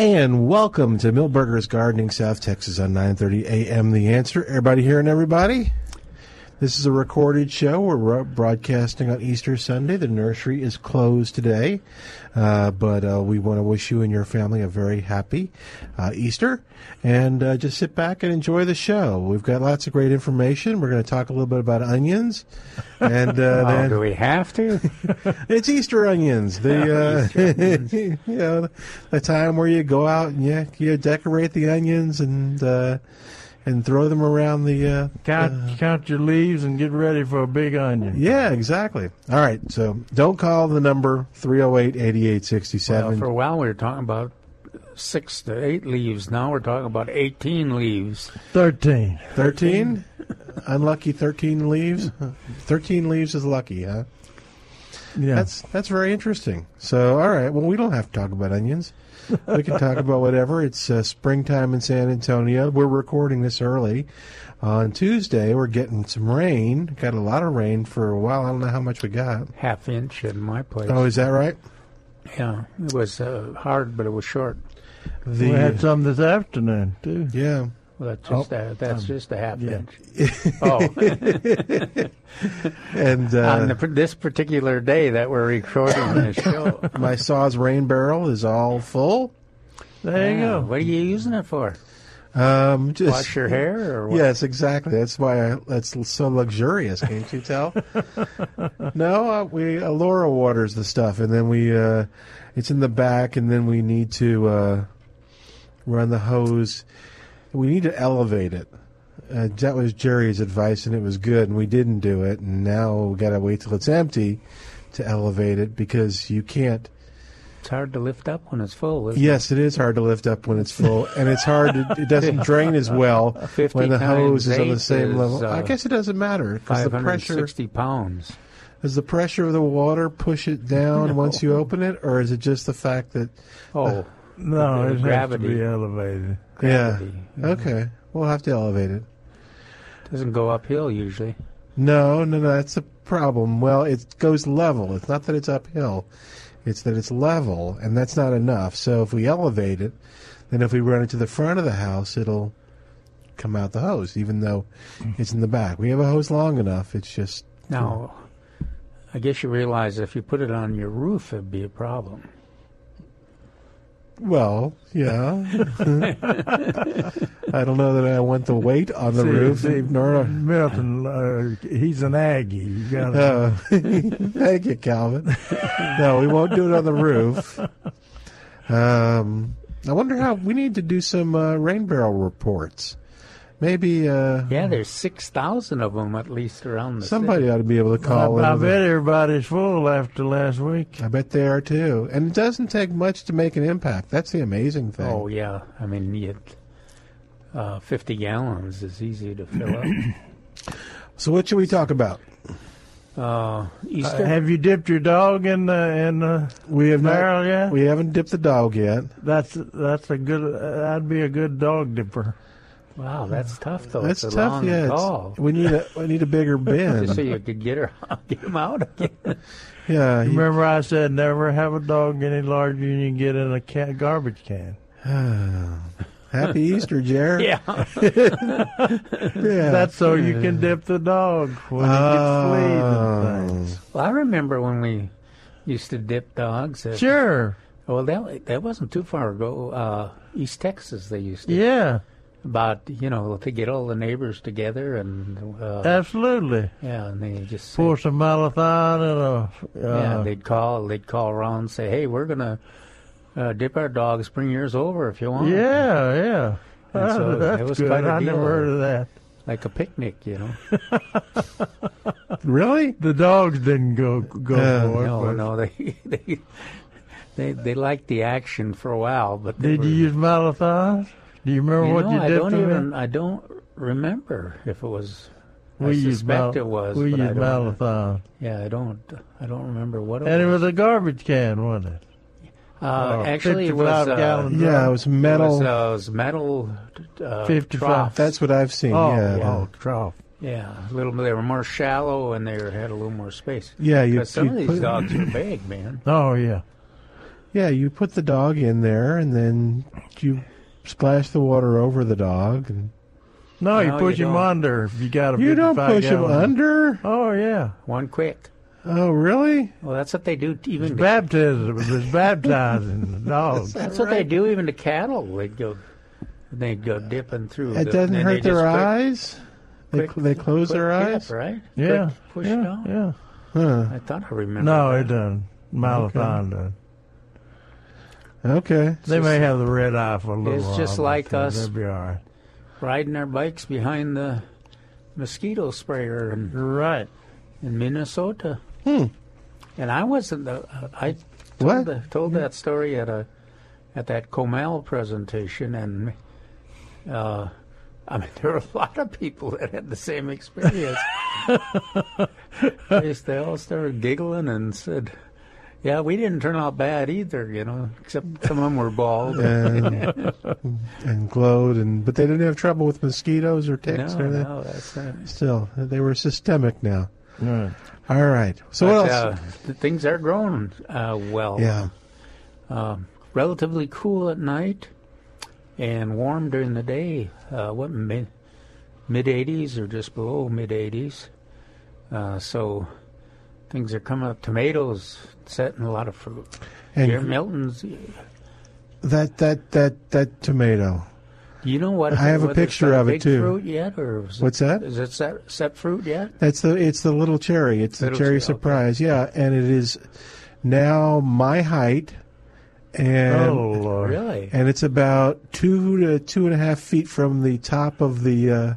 And welcome to Milberger's Gardening, South Texas on 9:30 a.m. The Answer. Everybody hearing everybody? This is a recorded show. We're broadcasting on Easter Sunday. The nursery is closed today, uh, but uh, we want to wish you and your family a very happy uh, Easter. And uh, just sit back and enjoy the show. We've got lots of great information. We're going to talk a little bit about onions, and uh, oh, then do we have to? it's Easter onions. The Easter onions. you know the time where you go out and you you decorate the onions and uh, and throw them around the. Uh, Count, count your leaves and get ready for a big onion. yeah, exactly. All right, so don't call the number 308 Well, 8867. for a while we were talking about six to eight leaves. Now we're talking about 18 leaves. 13. 13? Unlucky 13 leaves? 13 leaves is lucky, huh? Yeah. That's that's very interesting. So, all right. Well, we don't have to talk about onions. We can talk about whatever. It's uh, springtime in San Antonio. We're recording this early. On Tuesday, we're getting some rain. Got a lot of rain for a while. I don't know how much we got. Half inch in my place. Oh, is that right? yeah, it was uh, hard, but it was short. The we had some this afternoon, too. yeah. Well, that's just a, that's just a half yeah. inch. Oh, And on uh, the, this particular day that we're recording this show. my saw's rain barrel is all full. There you Yeah, go. What are you using it for? Um, just Wash your hair or what? Yes, exactly. That's why I, that's so luxurious. Can't you tell? no, uh, we Alora waters the stuff, and then we uh, it's in the back, and then we need to uh, run the hose. We need to elevate it. Uh, that was Jerry's advice, and it was good, and we didn't do it, and now we got to wait till it's empty to elevate it because you can't. It's hard to lift up when it's full. isn't Yes, it is hard to lift up when it's full, and it's hard. To, it doesn't drain as well when the hose is on the same is, level. I uh, guess it doesn't matter because the pressure 560 pounds. does the pressure of the water push it down No. once you open it, or is it just the fact that? Oh, No, The it has to be elevated. gravity. Yeah. Mm-hmm. Okay, we'll have to elevate it. Doesn't go uphill usually. No, no, no. That's a problem. Well, it goes level. It's not that it's uphill. It's that it's level, and that's not enough. So if we elevate it, then if we run it to the front of the house, it'll come out the hose, even though mm-hmm. it's in the back. We have a hose long enough. It's just Now, I guess you realize if you put it on your roof, it'd be a problem. Well, yeah. I don't know that I want the weight on the See, roof. see, nor Milton, uh, he's an Aggie. You got Uh, thank you, Calvin. No, we won't do it on the roof. Um, I wonder how we need to do some uh, rain barrel reports. Maybe uh, Yeah, there's 6,000 of them at least around the somebody city. ought to be able to I, call. I in. bet everybody's full after last week. I bet they are too. And it doesn't take much to make an impact. That's the amazing thing. Oh, yeah. I mean, you uh, 50 gallons is easy to fill up. So what should we talk about? Uh, Uh, Easter? have you dipped your dog in the in the We have barrel not. yet? We haven't dipped the dog yet. That's that's a good. Uh, that'd be a good dog dipper. Wow, that's tough, though. That's it's a tough. long Yeah, it's- call. we need a we need a bigger bin. Just so you could get her, get him out again. yeah, he- Remember, I said never have a dog any larger than you can get in a can, garbage can. Happy Easter, Jared. yeah. Yeah. That's so you can dip the dog when it gets fleas and things. Well, I remember when we used to dip dogs. At, Sure. Well, that that wasn't too far ago. Uh, East Texas, they used to. Yeah. About you know to get all the neighbors together and uh, Absolutely. yeah, and they just say- Pour some malathion and a. yeah, Uh, they'd call they'd call around and say, hey, we're gonna uh, dip our dogs, bring yours over if you want. yeah, yeah. And so Ah, that's it was good. quite a I deal. never heard of that. like a picnic, you know. really. The dogs didn't go go Uh, for it. no, but no, they they they they liked the action for a while, but they Did were, you use malathion? Do you remember you what know, you I did don't to me? even I don't remember if it was. I We used suspect mal- it was. We but used don't, malathion, Yeah, I don't. I don't remember what it was. and it was. was a garbage can, wasn't it? uh, Oh, actually, it was. 55 Uh, Yeah, it was It metal. was, uh, it was metal. Uh, 55. troughs. That's what I've seen. Oh, yeah, oh, trough. Yeah, a little. They were more shallow and they were, had a little more space. yeah. You, some you of these put, dogs are big, man. Oh yeah. yeah, you put the dog in there, and then you splash the water over the dog. And No, you No, push you him don't. under if you got a you don't 55 push him gallon. under. Oh yeah. One quick. Oh, really? Well, that's what they do. to- Even It's to, baptism. It's baptizing the dogs. that's what they do even to cattle. They go, they go dipping through. It the- doesn't and they hurt their quick- eyes. They, quick- they close quick their tip, eyes. right? Yeah. Quick push yeah, down. yeah. Huh. I thought I remember. No, that. it doesn't. Malathion does. Okay. They may have the red eye for a little bit. it's just but, like us. They'll be all right. riding our bikes behind the mosquito sprayer in, Right. in Minnesota. Hmm. And I wasn't the. Uh, I What? told, the, told that story at a at that Comal presentation, and uh, I mean there were a lot of people that had the same experience. they, they all started giggling and said. Yeah, we didn't turn out bad either, you know, except some of them were bald. and, and glowed, and but they didn't have trouble with mosquitoes or ticks no, or anything. no, that's not. Still, they were systemic now. Right. All right. So But, what else? Uh, things are growing uh, well. yeah. Um, relatively cool at night and warm during the day. Uh, what mid mid 80s or just below mid 80s. Uh, so things are coming up. Tomatoes setting a lot of fruit. And Here, Milton's. that that that that tomato. You know what? I have a picture of it, too. Fruit yet, or What's it, that? Is it set, set fruit yet? That's the it's the little cherry. It's the Little cherry cherry, okay. surprise. Yeah, and it is now my height, and oh Lord. Really? and it's about two to two and a half feet from the top of the uh,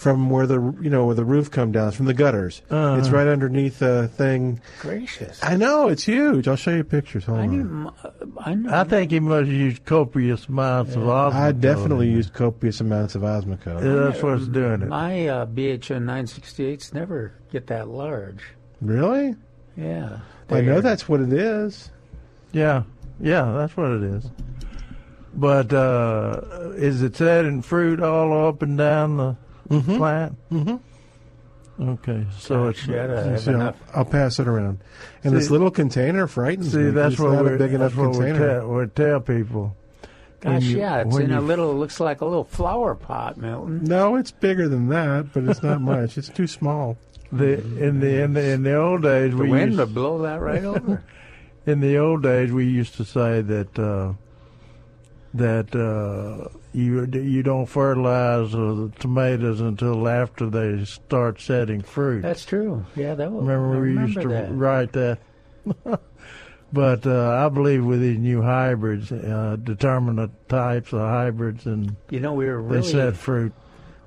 from where the you know where the roof come down from the gutters. Uh-huh. It's right underneath the thing. Gracious. I know it's huge. I'll show you pictures. Hold I on. need. m- I, I think he must use copious amounts of osmocote. I definitely used copious amounts of Osmocote. Yeah, that's what's doing it. My uh, BHN 968s never get that large. Really? Yeah. I know that's what it is. Yeah, yeah, that's what it is. But uh, is it setting fruit all up and down the plant? Mm-hmm. Okay, so Gosh, it's you gotta See, I'll. I'll pass it around. And this little container frightens me. see that's it's what not we a big enough that's we container. tell, we tell people. Gosh, you- yeah, it's when in a you- little. Looks like a little flower pot, Milton. No, it's bigger than that, but it's not much. It's too small. The in the in the in the old days The we wind used, to blow that right over. in the old days we used to say that uh, that uh, you you don't fertilize the tomatoes until after they start setting fruit. That's true. Yeah, that was. Remember we remember used to that. write that. but uh, I believe with these new hybrids, uh, determine the types of hybrids and You know, we were they set fruit.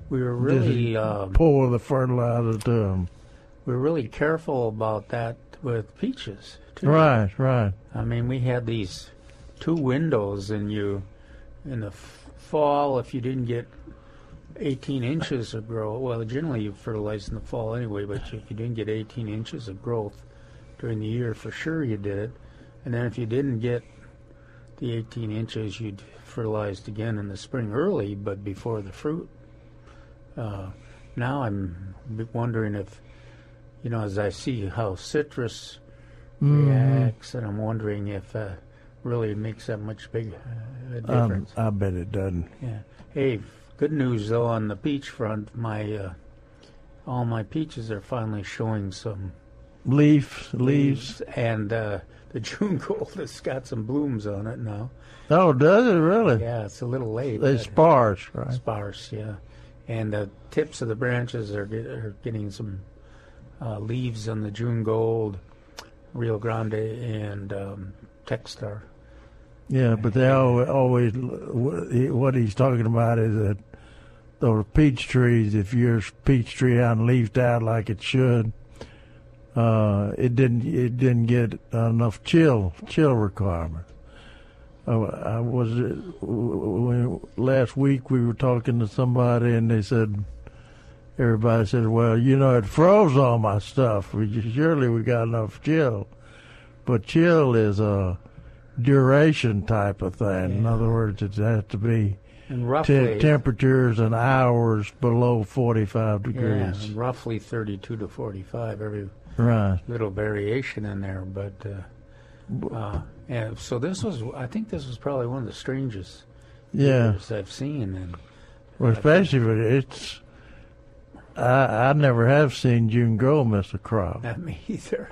we were really, um, pour the fertilizer to them. we were really careful about that with peaches too. Right, right. I mean, we had these two windows, and you, in the fall, if you didn't get 18 inches of growth, well, generally you fertilize in the fall anyway, but if you didn't get 18 inches of growth during the year, for sure you did it. And then if you didn't get the 18 inches, you'd fertilized again in the spring early, but before the fruit. Uh, now I'm wondering if, you know, as I see how citrus Mm-hmm. reacts, and I'm wondering if uh, really makes that much big uh, Um, difference. I bet it doesn't. yeah. Hey, good news though on the peach front. My uh, all my peaches are finally showing some Leaf, leaves. and uh, the June gold has got some blooms on it now. Oh, does it really? Yeah, it's a little late. But sparse, right? sparse, yeah. And the tips of the branches are, get, are getting some uh, leaves on the June gold, Rio Grande, and um, TexStar. Yeah, but they always, what he's talking about is that those peach trees. If your peach tree unleafed out like it should, uh, it didn't it didn't get enough chill chill requirement. I, I was when, last week we were talking to somebody and they said everybody said, "Well, you know, it froze all my stuff. We, surely we got enough chill." But chill is a duration type of thing. In other words, it has to be roughly, te- temperatures and hours below 45 yeah, degrees. and roughly 32 to 45. Every Right. little variation in there, but uh, uh, and so this was. I think this was probably one of the strangest Yeah. years I've seen. And Well, especially if it's. I I never have seen June grow miss a crop not me either.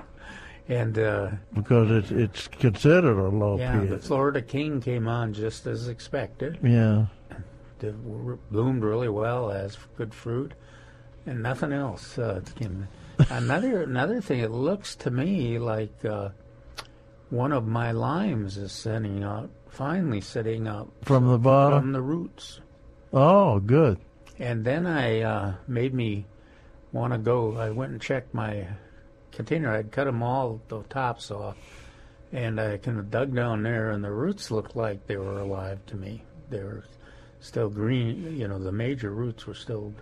And uh, because it's it's considered a low yeah, the. Florida King came on just as expected. Yeah. It bloomed really well as good fruit, and nothing else uh, came. another another thing, it looks to me like uh, one of my limes is setting out, finally setting up From the bottom? from the roots. Oh, good. And then I uh, made me want to go. I went and checked my container. I'd cut them all the tops off, and I kind of dug down there, and the roots looked like they were alive to me. They were still green. You know, the major roots were still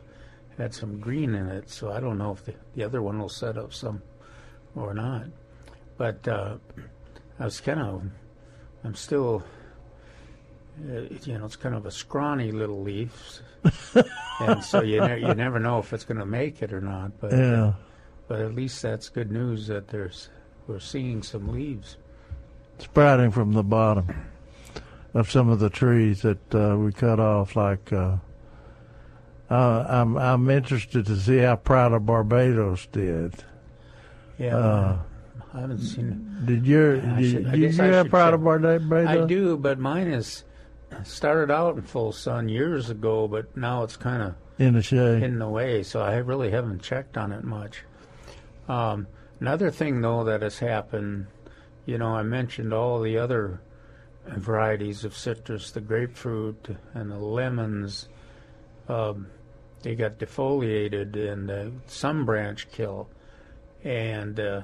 had some green in it. So I don't know if the, the other one will set up some or not. But uh, I was kind of, I'm still, uh, you know, it's kind of a scrawny little leaf, and so you ne- you never know if it's going to make it or not. But Yeah. But at least that's good news that there's we're seeing some leaves. Sprouting from the bottom of some of the trees that uh, we cut off. Like, uh, uh, I'm I'm interested to see how pride of Barbados did. Yeah, Uh, I haven't seen. Did you I did, should- I did you have pride of Barbados? I do, but mine is started out in full sun years ago, but now it's kind of in the shade. hidden away, so I really haven't checked on it much. Um, another thing, though, that has happened, you know, I mentioned all the other varieties of citrus, the grapefruit and the lemons. Um, they got defoliated and uh, some branch kill, and uh,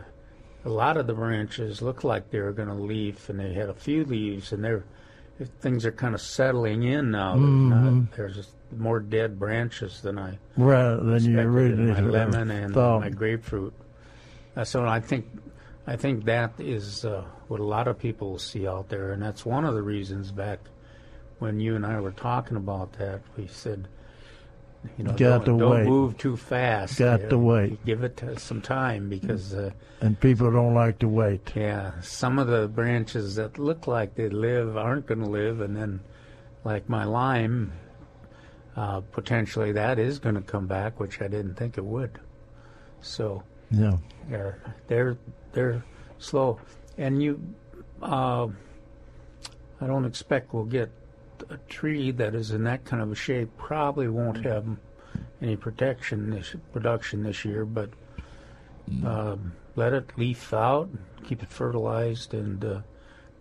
a lot of the branches looked like they were going to leaf, and they had a few leaves, and they're things are kind of settling in now. There's, not, there's more dead branches than I Right, than you originally my lemon and thought. my grapefruit. Uh, so I think I think that is uh, what a lot of people see out there, and that's one of the reasons back when you and I were talking about that. We said, you know, Got don't, to don't move too fast. Got Uh, to wait. Give it some time because. Uh, and people don't like to wait. yeah, some of the branches that look like they live aren't going to live, and then, like my lime, uh, potentially that is going to come back, which I didn't think it would. So Yeah. they're they're they're slow, and you, uh, I don't expect we'll get a tree that is in that kind of a shape. Probably won't have any protection this production this year, but um, let it leaf out, keep it fertilized, and uh,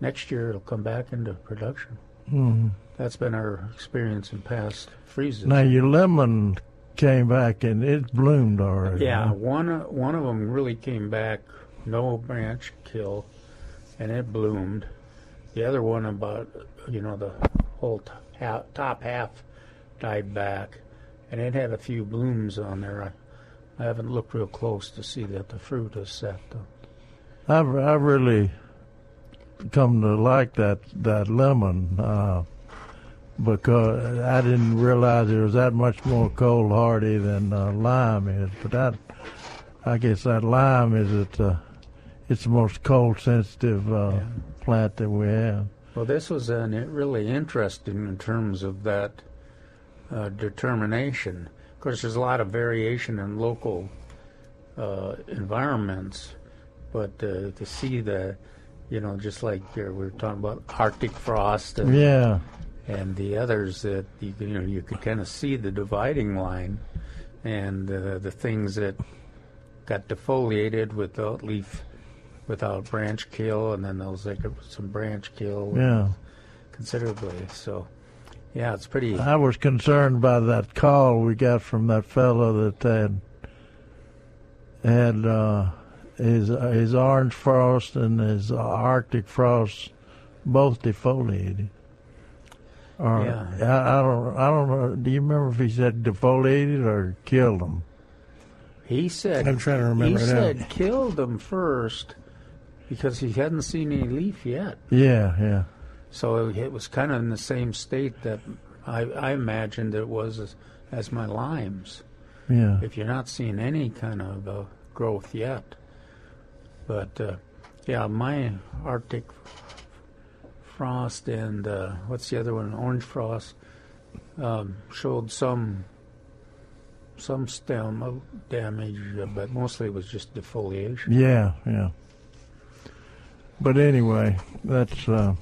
next year it'll come back into production. Mhm. That's been our experience in past freezes. Now your lemon came back and it bloomed already. Yeah, huh? one one of them really came back, no branch kill, and it bloomed. The other one about you know the whole t- half, top half died back, and it had a few blooms on there. I, I haven't looked real close to see that the fruit is set though. I've I really come to like that that lemon uh, because I didn't realize it was that much more cold hardy than uh, lime is. But that I guess that lime is it. Uh, it's the most cold sensitive uh, Yeah. plant that we have. Well, this was an, really interesting in terms of that uh, determination. Of course, there's a lot of variation in local uh, environments, but uh, to see the, you know, just like here, we were talking about Arctic frost and, Yeah, and the others that you, you know you could kind of see the dividing line, and uh, the things that got defoliated without leaf, without branch kill, and then those that got some branch kill yeah. considerably. So, yeah, it's pretty. I was concerned by that call we got from that fellow that had had uh, his his orange frost and his Arctic frost both defoliated. Or, Yeah. I, I don't I don't know. Do you remember if he said defoliated or killed them? He said I'm trying to remember He now. said killed them first because he hadn't seen any leaf yet. Yeah, yeah. So it was kind of in the same state that I, I imagined it was as, as my limes. Yeah. If you're not seeing any kind of uh, growth yet, but uh, yeah, my Arctic frost and uh, what's the other one? Orange frost um, showed some some stem uh, damage, uh, but mostly it was just defoliation. Yeah, yeah. But anyway, that's uh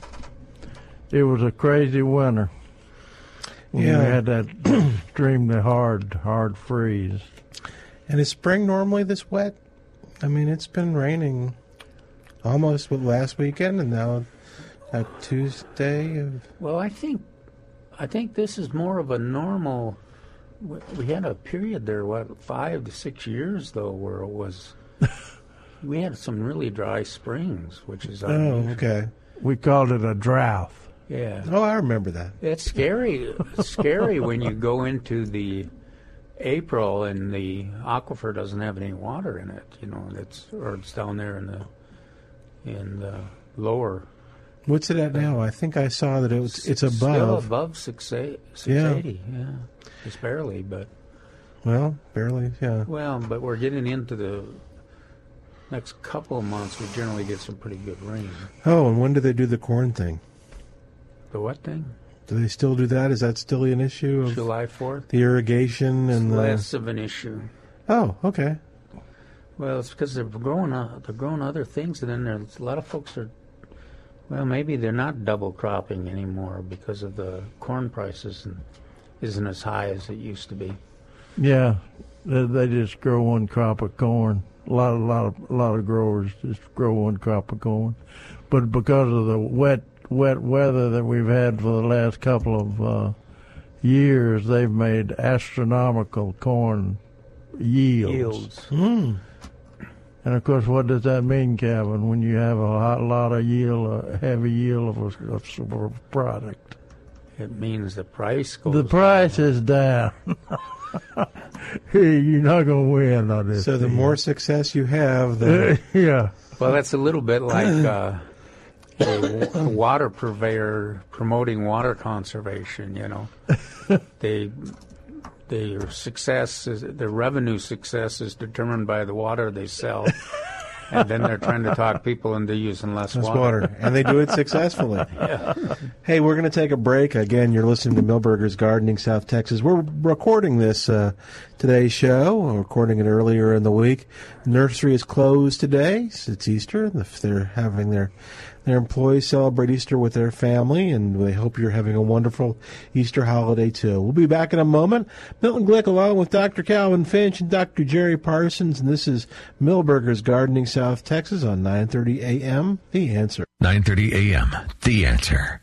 it was a crazy winter. When Yeah. we had that extremely hard, hard freeze. And is spring normally this wet? I mean, it's been raining almost with last weekend, and now a Tuesday. Of, Well, I think I think this is more of a normal. we- We had a period there, what five to six years though, where it was. we had some really dry springs, which is oh, unusual. okay. We called it a drought. yeah. Oh, I remember that. It's scary. It's scary when you go into the April and the aquifer doesn't have any water in it. You know, it's or it's down there in the in the lower. What's it at now? I think I saw that it was. It's above. Still above. above six eight, Yeah. 680. Yeah. Just barely, but Well, barely. Yeah. well, but we're getting into the next couple of months. We generally get some pretty good rain. Oh, and when do they do the corn thing? The what thing? Do they still do that? Is that still an issue of July fourth. the irrigation and the? Less of an issue. Oh, okay. Well, it's because they're growing. Uh, they're growing other things, and then there's a lot of folks are. Well, maybe they're not double cropping anymore because of the corn prices and isn't as high as it used to be. Yeah. They, they just grow one crop of corn. A lot, a lot of, a lot of growers just grow one crop of corn, but because of the wet, wet weather that we've had for the last couple of uh, years, they've made astronomical corn yields. Yields. Hmm. And of course, what does that mean, Calvin? When you have a lot, lot of yield, a heavy yield of a, of a product, It means the price goes. the price is down. hey, you're not gonna win on this. So the thing. more success you have, the yeah, Well, that's a little bit like uh, a a water purveyor promoting water conservation. You know, they their success is their revenue success is determined by the water they sell, and then they're trying to talk people into using less, Less water. and they do it successfully. Hey, we're going to take a break. Again, you're listening to Milberger's Gardening, South Texas. We're recording this uh, today's show. We're recording it earlier in the week. Nursery is closed today. It's Easter. If They're having their their employees celebrate Easter with their family, and we hope you're having a wonderful Easter holiday too. We'll be back in a moment. Milton Glick, along with Dr. Calvin Finch and Dr. Jerry Parsons, and this is Milberger's Gardening, South Texas, on 9:30 a.m. The Answer. 9:30 a.m. The answer.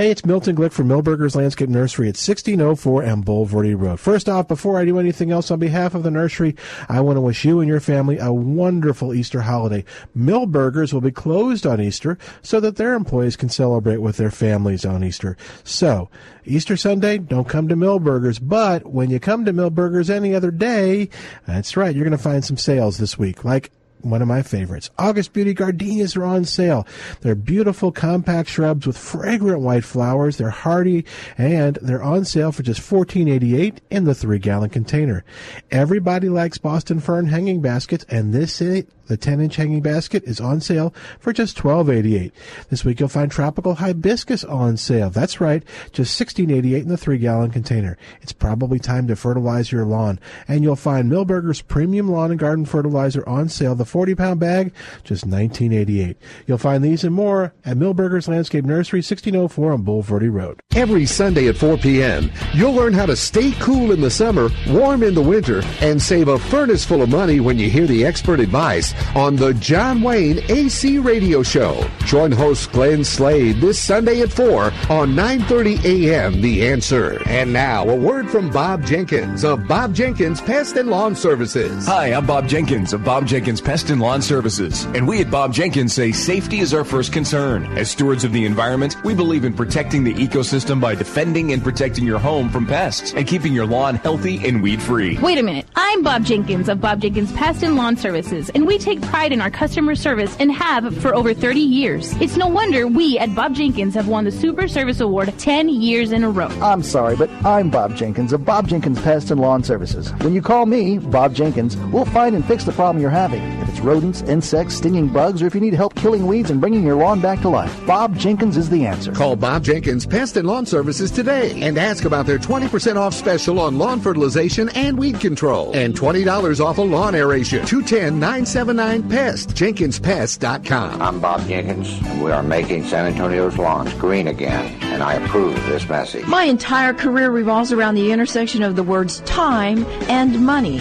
Hey, it's Milton Glick from Milberger's Landscape Nursery at 1604 and Bulverde Road. First off, before I do anything else on behalf of the nursery, I want to wish you and your family a wonderful Easter holiday. Milberger's will be closed on Easter so that their employees can celebrate with their families on Easter. So, Easter Sunday, don't come to Milberger's, but when you come to Milberger's any other day, that's right, you're going to find some sales this week, like one of my favorites. August Beauty gardenias are on sale. They're beautiful compact shrubs with fragrant white flowers. They're hardy and they're on sale for just $14.88 in the three gallon container. Everybody likes Boston fern hanging baskets and this is the 10 inch hanging basket is on sale for just $12.88. This week you'll find tropical hibiscus on sale. That's right, just $16.88 in the 3 gallon container. It's probably time to fertilize your lawn. And you'll find Milberger's Premium Lawn and Garden Fertilizer on sale, the 40 pound bag, just $19.88. You'll find these and more at Milberger's Landscape Nursery, 1604 on Bulverde Road. Every Sunday at 4 p.m., you'll learn how to stay cool in the summer, warm in the winter, and save a furnace full of money when you hear the expert advice on the John Wayne AC Radio Show. Join host Glenn Slade this Sunday at 4 on 9:30 a.m. The Answer. And now a word from Bob Jenkins of Bob Jenkins Pest and Lawn Services. Hi, I'm Bob Jenkins of Bob Jenkins Pest Pest and Lawn Services. And we at Bob Jenkins say safety is our first concern. As stewards of the environment, we believe in protecting the ecosystem by defending and protecting your home from pests and keeping your lawn healthy and weed free. Wait a minute. I'm Bob Jenkins of Bob Jenkins Pest and Lawn Services, and we take pride in our customer service and have for over 30 years. It's no wonder we at Bob Jenkins have won the Super Service Award 10 years in a row. I'm sorry, but I'm Bob Jenkins of Bob Jenkins Pest and Lawn Services. When you call me, Bob Jenkins, we'll find and fix the problem you're having. If it's rodents, insects, stinging bugs, or if you need help killing weeds and bringing your lawn back to life, Bob Jenkins is the answer. Call Bob Jenkins Pest and Lawn Services today and ask about their 20% off special on lawn fertilization and weed control and $20 off a lawn aeration. 210-979-PEST. JenkinsPest.com. I'm Bob Jenkins, and we are making San Antonio's lawns green again, and I approve of this message. My entire career revolves around the intersection of the words time and money.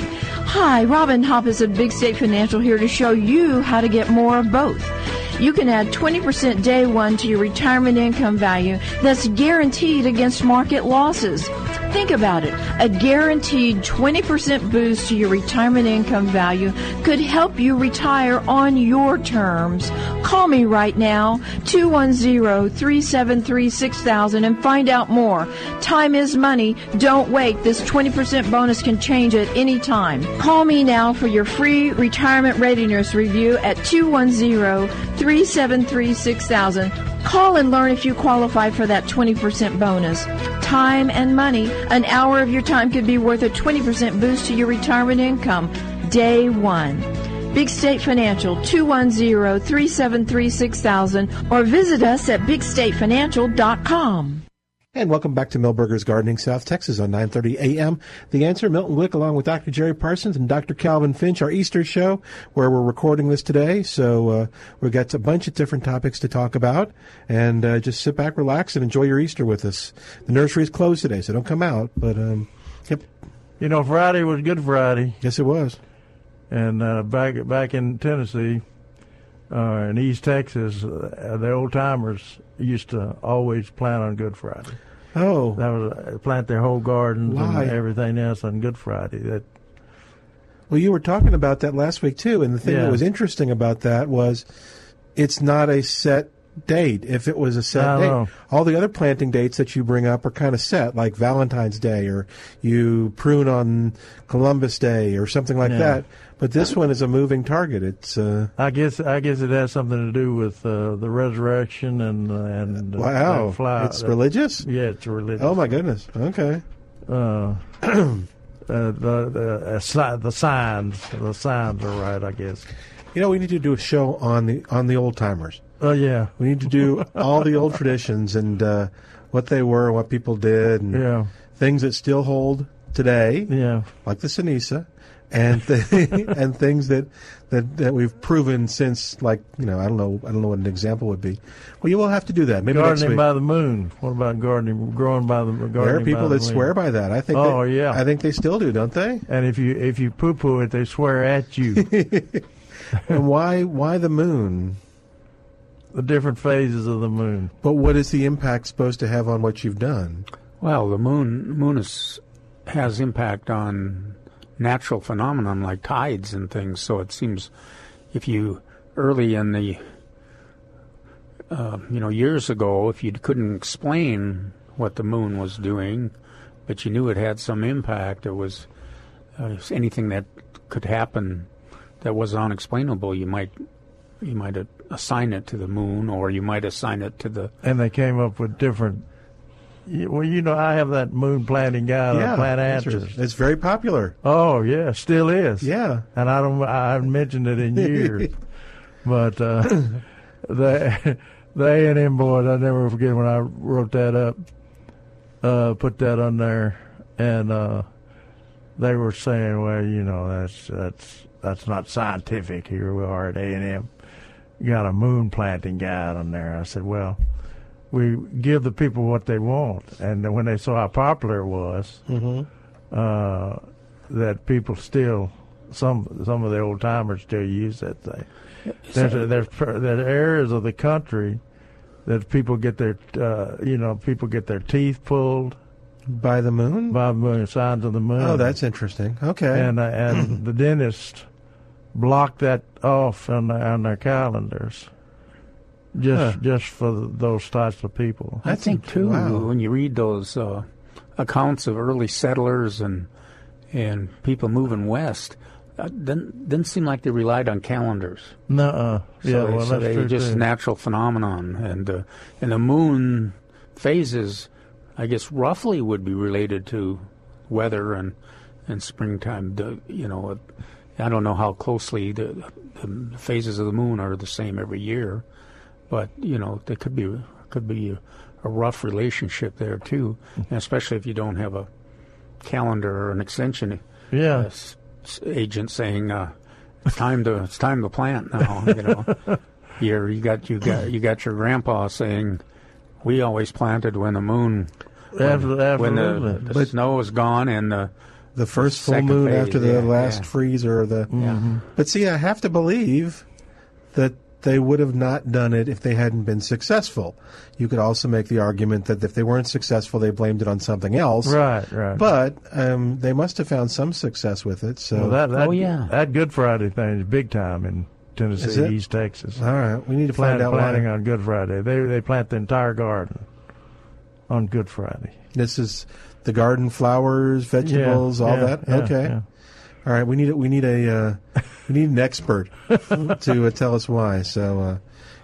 Hi, Robin Hoppus at Big State Financial here to show you how to get more of both. You can add 20% day one to your retirement income value that's guaranteed against market losses. Think about it. A guaranteed 20% boost to your retirement income value could help you retire on your terms. Call me right now, 210-373-6000 and find out more. Time is money. Don't wait. This 20% bonus can change at any time. Call me now for your free retirement readiness review at 210-373-6000. Call and learn if you qualify for that 20% bonus. Time and money. An hour of your time could be worth a 20% boost to your retirement income. Day one. Big State Financial 210-373-6000 or visit us at bigstatefinancial.com. And welcome back to Milberger's Gardening, South Texas on 9:30 a.m. The Answer, Milton Glick along with Dr. Jerry Parsons and Dr. Calvin Finch, our Easter show, where we're recording this today. So uh, we've got a bunch of different topics to talk about, and uh, just sit back, relax, and enjoy your Easter with us. The nursery is closed today, so don't come out. But um, yep, You know, Friday was Good Friday, yes, it was. and uh, back back in Tennessee, uh, in East Texas, uh, the old timers used to always plant on Good Friday. Oh, That was uh, plant their whole gardens and everything else on Good Friday. That Well, you were talking about that last week too, and the thing Yeah. that was interesting about that was it's not a set date. If it was a set date, know. all the other planting dates that you bring up are kind of set, like Valentine's Day, or you prune on Columbus Day, or something like Yeah. that. But this one is a moving target. It's uh, I guess I guess it has something to do with uh, the resurrection and and uh, wow, that fly, it's religious. Yeah, it's religious. Oh my goodness. Okay. uh, uh, the the uh, the signs the signs are right, I guess. You know, we need to do a show on the on the old timers. Oh yeah, We need to do all the old traditions and uh, what they were, and what people did, and yeah, things that still hold today. yeah. like the Sinisa, and th- and things that, that that we've proven since, like you know, I don't know, I don't know what an example would be. Well, you will have to do that maybe Gardening by the moon. What about gardening, growing by the gardening? there are people that swear by that. I think. Oh, they, yeah. I think they still do, don't they? And if you if you poo poo it, they swear at you. and why why the moon? The different phases of the moon. But what is the impact supposed to have on what you've done? Well, the moon moon is, has impact on natural phenomenon like tides and things. So it seems if you early in the uh, you know years ago, if you couldn't explain what the moon was doing, but you knew it had some impact, it was uh, anything that could happen that was unexplainable. You might you might assign it to the moon, or you might assign it to the And they came up with different. Well, you know, I have that moon planting guy, yeah, on Plant Answers. it's very popular. Oh yeah, still is. Yeah, and I don't. I haven't mentioned it in years. but uh, the the A and M boys, I never forget when I wrote that up, uh, put that on there, and uh, they were saying, "Well, you know, that's that's that's not scientific." Here we are at A and M. Got a moon planting guide on there. I said, "Well." We give the people what they want, and when they saw how popular it was, uh, that people still some some of the old timers still use that thing. There's a, there's there's areas of the country that people get their uh, you know people get their teeth pulled by the moon. by the moon, signs of the moon. Oh, that's interesting. Okay. and uh, and the dentist block that off on their, on their calendars, just Huh. just for those types of people. I think too when you read those uh, accounts of early settlers and and people moving west, uh, didn't didn't seem like they relied on calendars. No, So yeah, they, well, so that's they true just too. natural phenomenon, and uh, and the moon phases, I guess, roughly would be related to weather and and springtime. The, you know, I don't know how closely the, the phases of the moon are the same every year, but you know, there could be could be a, a rough relationship there too, and especially if you don't have a calendar or an extension Yeah. uh, s- agent saying uh, it's time to it's time to plant now. You know, You're, you got you got you got your grandpa saying we always planted when the moon when, Absol- when the, the snow is gone and the the first full moon phase, after the yeah, last yeah. freeze or the. Mhm. But see, I have to believe that they would have not done it if they hadn't been successful. You could also make the argument that if they weren't successful, they blamed it on something else. Right, right. But um, they must have found some success with it. So Well, that, that, That Good Friday thing is big time in Tennessee, it? East Texas. All right, we need to Plant- find out why. planting on Good Friday. They they plant the entire garden on Good Friday. This is the garden, flowers, vegetables, all yeah, that. yeah, okay. yeah. All right. We need we need a uh, we need an expert to uh, tell us why. So uh,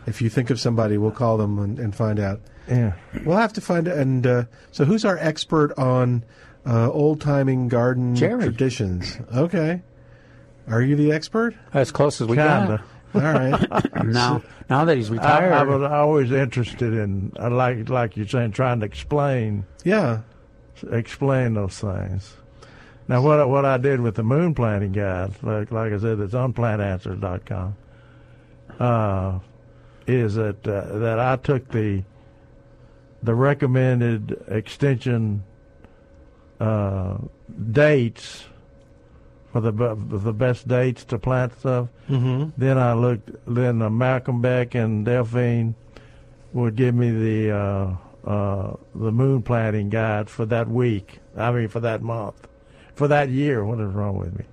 if you think of somebody, we'll call them and, and find out. Yeah. We'll have to find out. and uh, so who's our expert on uh, old timing garden Jerry. traditions? Okay. Are you the expert? As close as we Kinda. All right. now now that he's retired. I, I was always interested in, like like you're saying, trying to explain. Yeah. Explain those things. Now, what I- what I did with the moon planting guide, like like I said, it's on plantanswers.com, uh, is that uh, that I took the the recommended extension uh, dates for the the best dates to plant stuff. Mhm. Then I looked. Then uh, Malcolm Beck and Delphine would give me the uh, the moon planting guide for that week. I mean, for that month, for that year. What is wrong with me?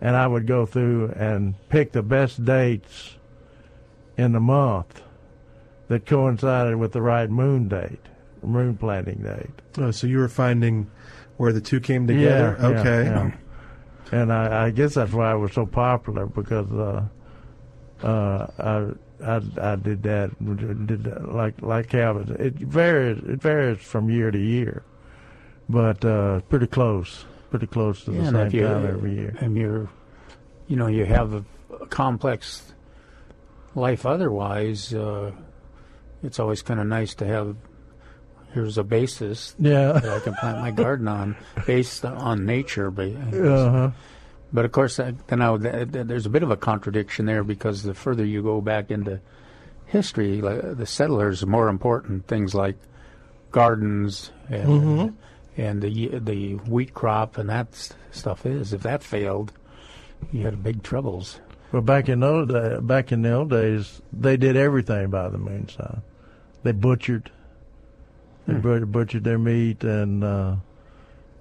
And I would go through and pick the best dates in the month that coincided with the right moon date, moon planting date. Oh, so you were finding where the two came together. Yeah, yeah, okay. yeah. And I, I guess that's why it was so popular because uh, uh, I, I did that, did that like like Calvin. It varies. It varies from year to year, but uh, pretty close, pretty close to the Yeah, same time every year. And you're, you know, you have a, a complex life otherwise. Uh, it's always kind of nice to have. Here's a basis Yeah. that I can plant my garden on, based on nature. But, Uh-huh. But of course, I th- th- there's a bit of a contradiction there because the further you go back into history, like, the settlers more important things like gardens and Mm-hmm. Mhm. and the the wheat crop and that stuff is if that failed, you had big troubles. Well, back in those day, back in the old days, they did everything by the moon sign. They butchered, they Hmm. butchered their meat and uh,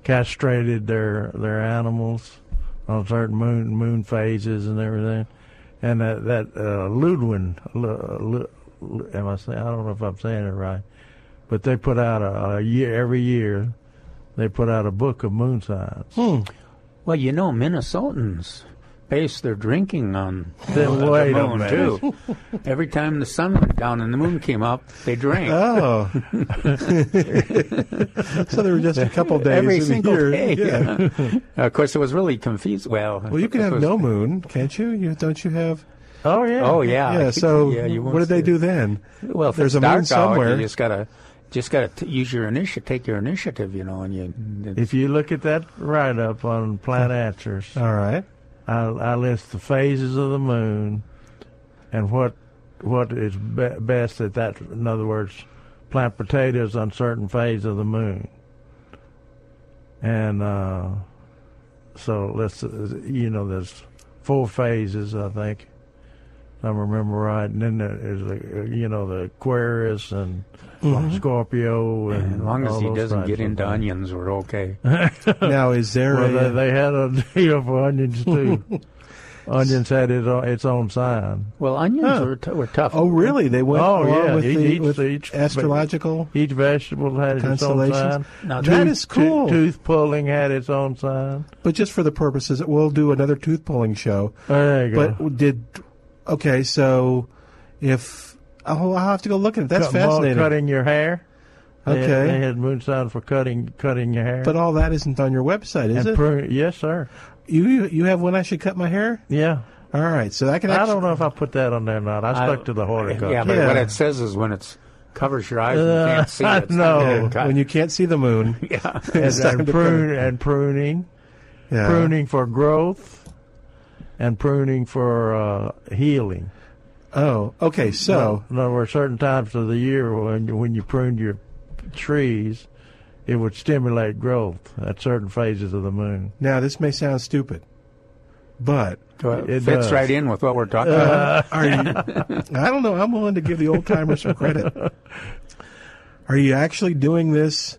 castrated their their animals on certain moon moon phases and everything. And that that uh, Ludwin, Lu- Lu- Lu- am I saying? I don't know if I'm saying it right, but they put out a, a year every year. They put out a book of moon signs. Hmm. Well, you know, Minnesotans base their drinking on the wait a moon too. Every time the sun went down and the moon came up, they drank. Oh. so there were just a couple days Every in single year. day. Yeah. of course, it was really confused. Well, Well, you can have was- no moon, can't you? You don't you have? Oh yeah. Oh yeah. Yeah. So Yeah, you what did they do then? Well, if there's it's a moon dark somewhere. out, you just gotta just gotta use your initiative, take your initiative, you know, and you. If you look at that write up on Plant Answers, all right, I, I list the phases of the moon and what what is be- best at that. In other words, plant potatoes on certain phase of the moon, and uh, so let's you know there's four phases I think. If I remember right, and then there's you know the Aquarius and Mhm. Scorpio, and as long as he doesn't get into things. onions, we're okay. Now, is there well, a- they, they had a deal for onions too. Onions had its own, its own sign. Well, onions Huh. were, t- were tough. Oh, really? They went Oh, along yeah. with Each- the each- with each- astrological. Each vegetable had its own sign. Now, that is cool. tooth pulling had its own sign. But just for the purposes, we'll do another tooth pulling show. There you go. But did okay? So if oh, I'll have to go look at it. That's Cut- well, fascinating. Cutting your hair. They had- Okay. They had moon sign for cutting cutting your hair. But all that isn't on your website, is and it? prune- yes, sir. you you you have when I should cut my hair? Yeah. All right, so I can. I don't know if I put that on there or not. I stuck to the horticulture. Yeah, but Yeah. what it says is when it's covers your eyes and you Uh, can't see it. it's no. not Yeah, gonna cut. when you can't see the moon. yeah. and, It's and prune and pruning, Yeah. pruning for growth, and pruning for uh, healing. Oh, okay. So in other words, certain times of the year when you, when you pruned your trees, it would stimulate growth at certain phases of the moon. now this may sound stupid, but it, It fits does. right in with what we're talking Uh, about. are you? I don't know. I'm willing to give the old timers some credit. Are you actually doing this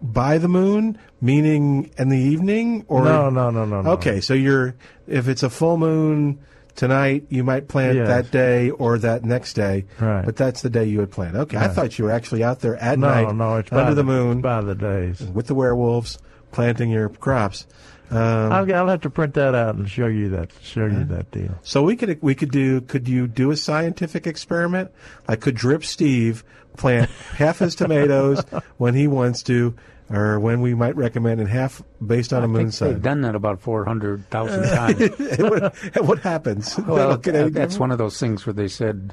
by the moon, meaning in the evening, or no, no, no, no, no. Okay, so you're if it's a full moon tonight, you might plant Yes. that day or that next day. Right. But that's the day you would plant. Okay, I thought you were actually out there at no, night no, it's under the, moon by the days. with the werewolves planting your crops. Um, I'll, I'll have to print that out and show you that show you that deal. So we could we could do could you do a scientific experiment? Like could Drip Steve plant half his tomatoes when he wants to, or when we might recommend, and half based on a I moon think they've done that about 400,000 uh, times. what, what happens? well, Look at any that's one of those things where they said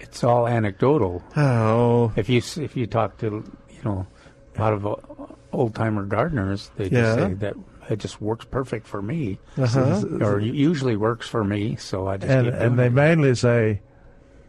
it's all anecdotal. Oh, If you if you talk to you know a lot of uh, old timer gardeners, they Yeah. just say that it just works perfect for me, Uh-huh. or usually works for me. So I just And keep and they mainly say,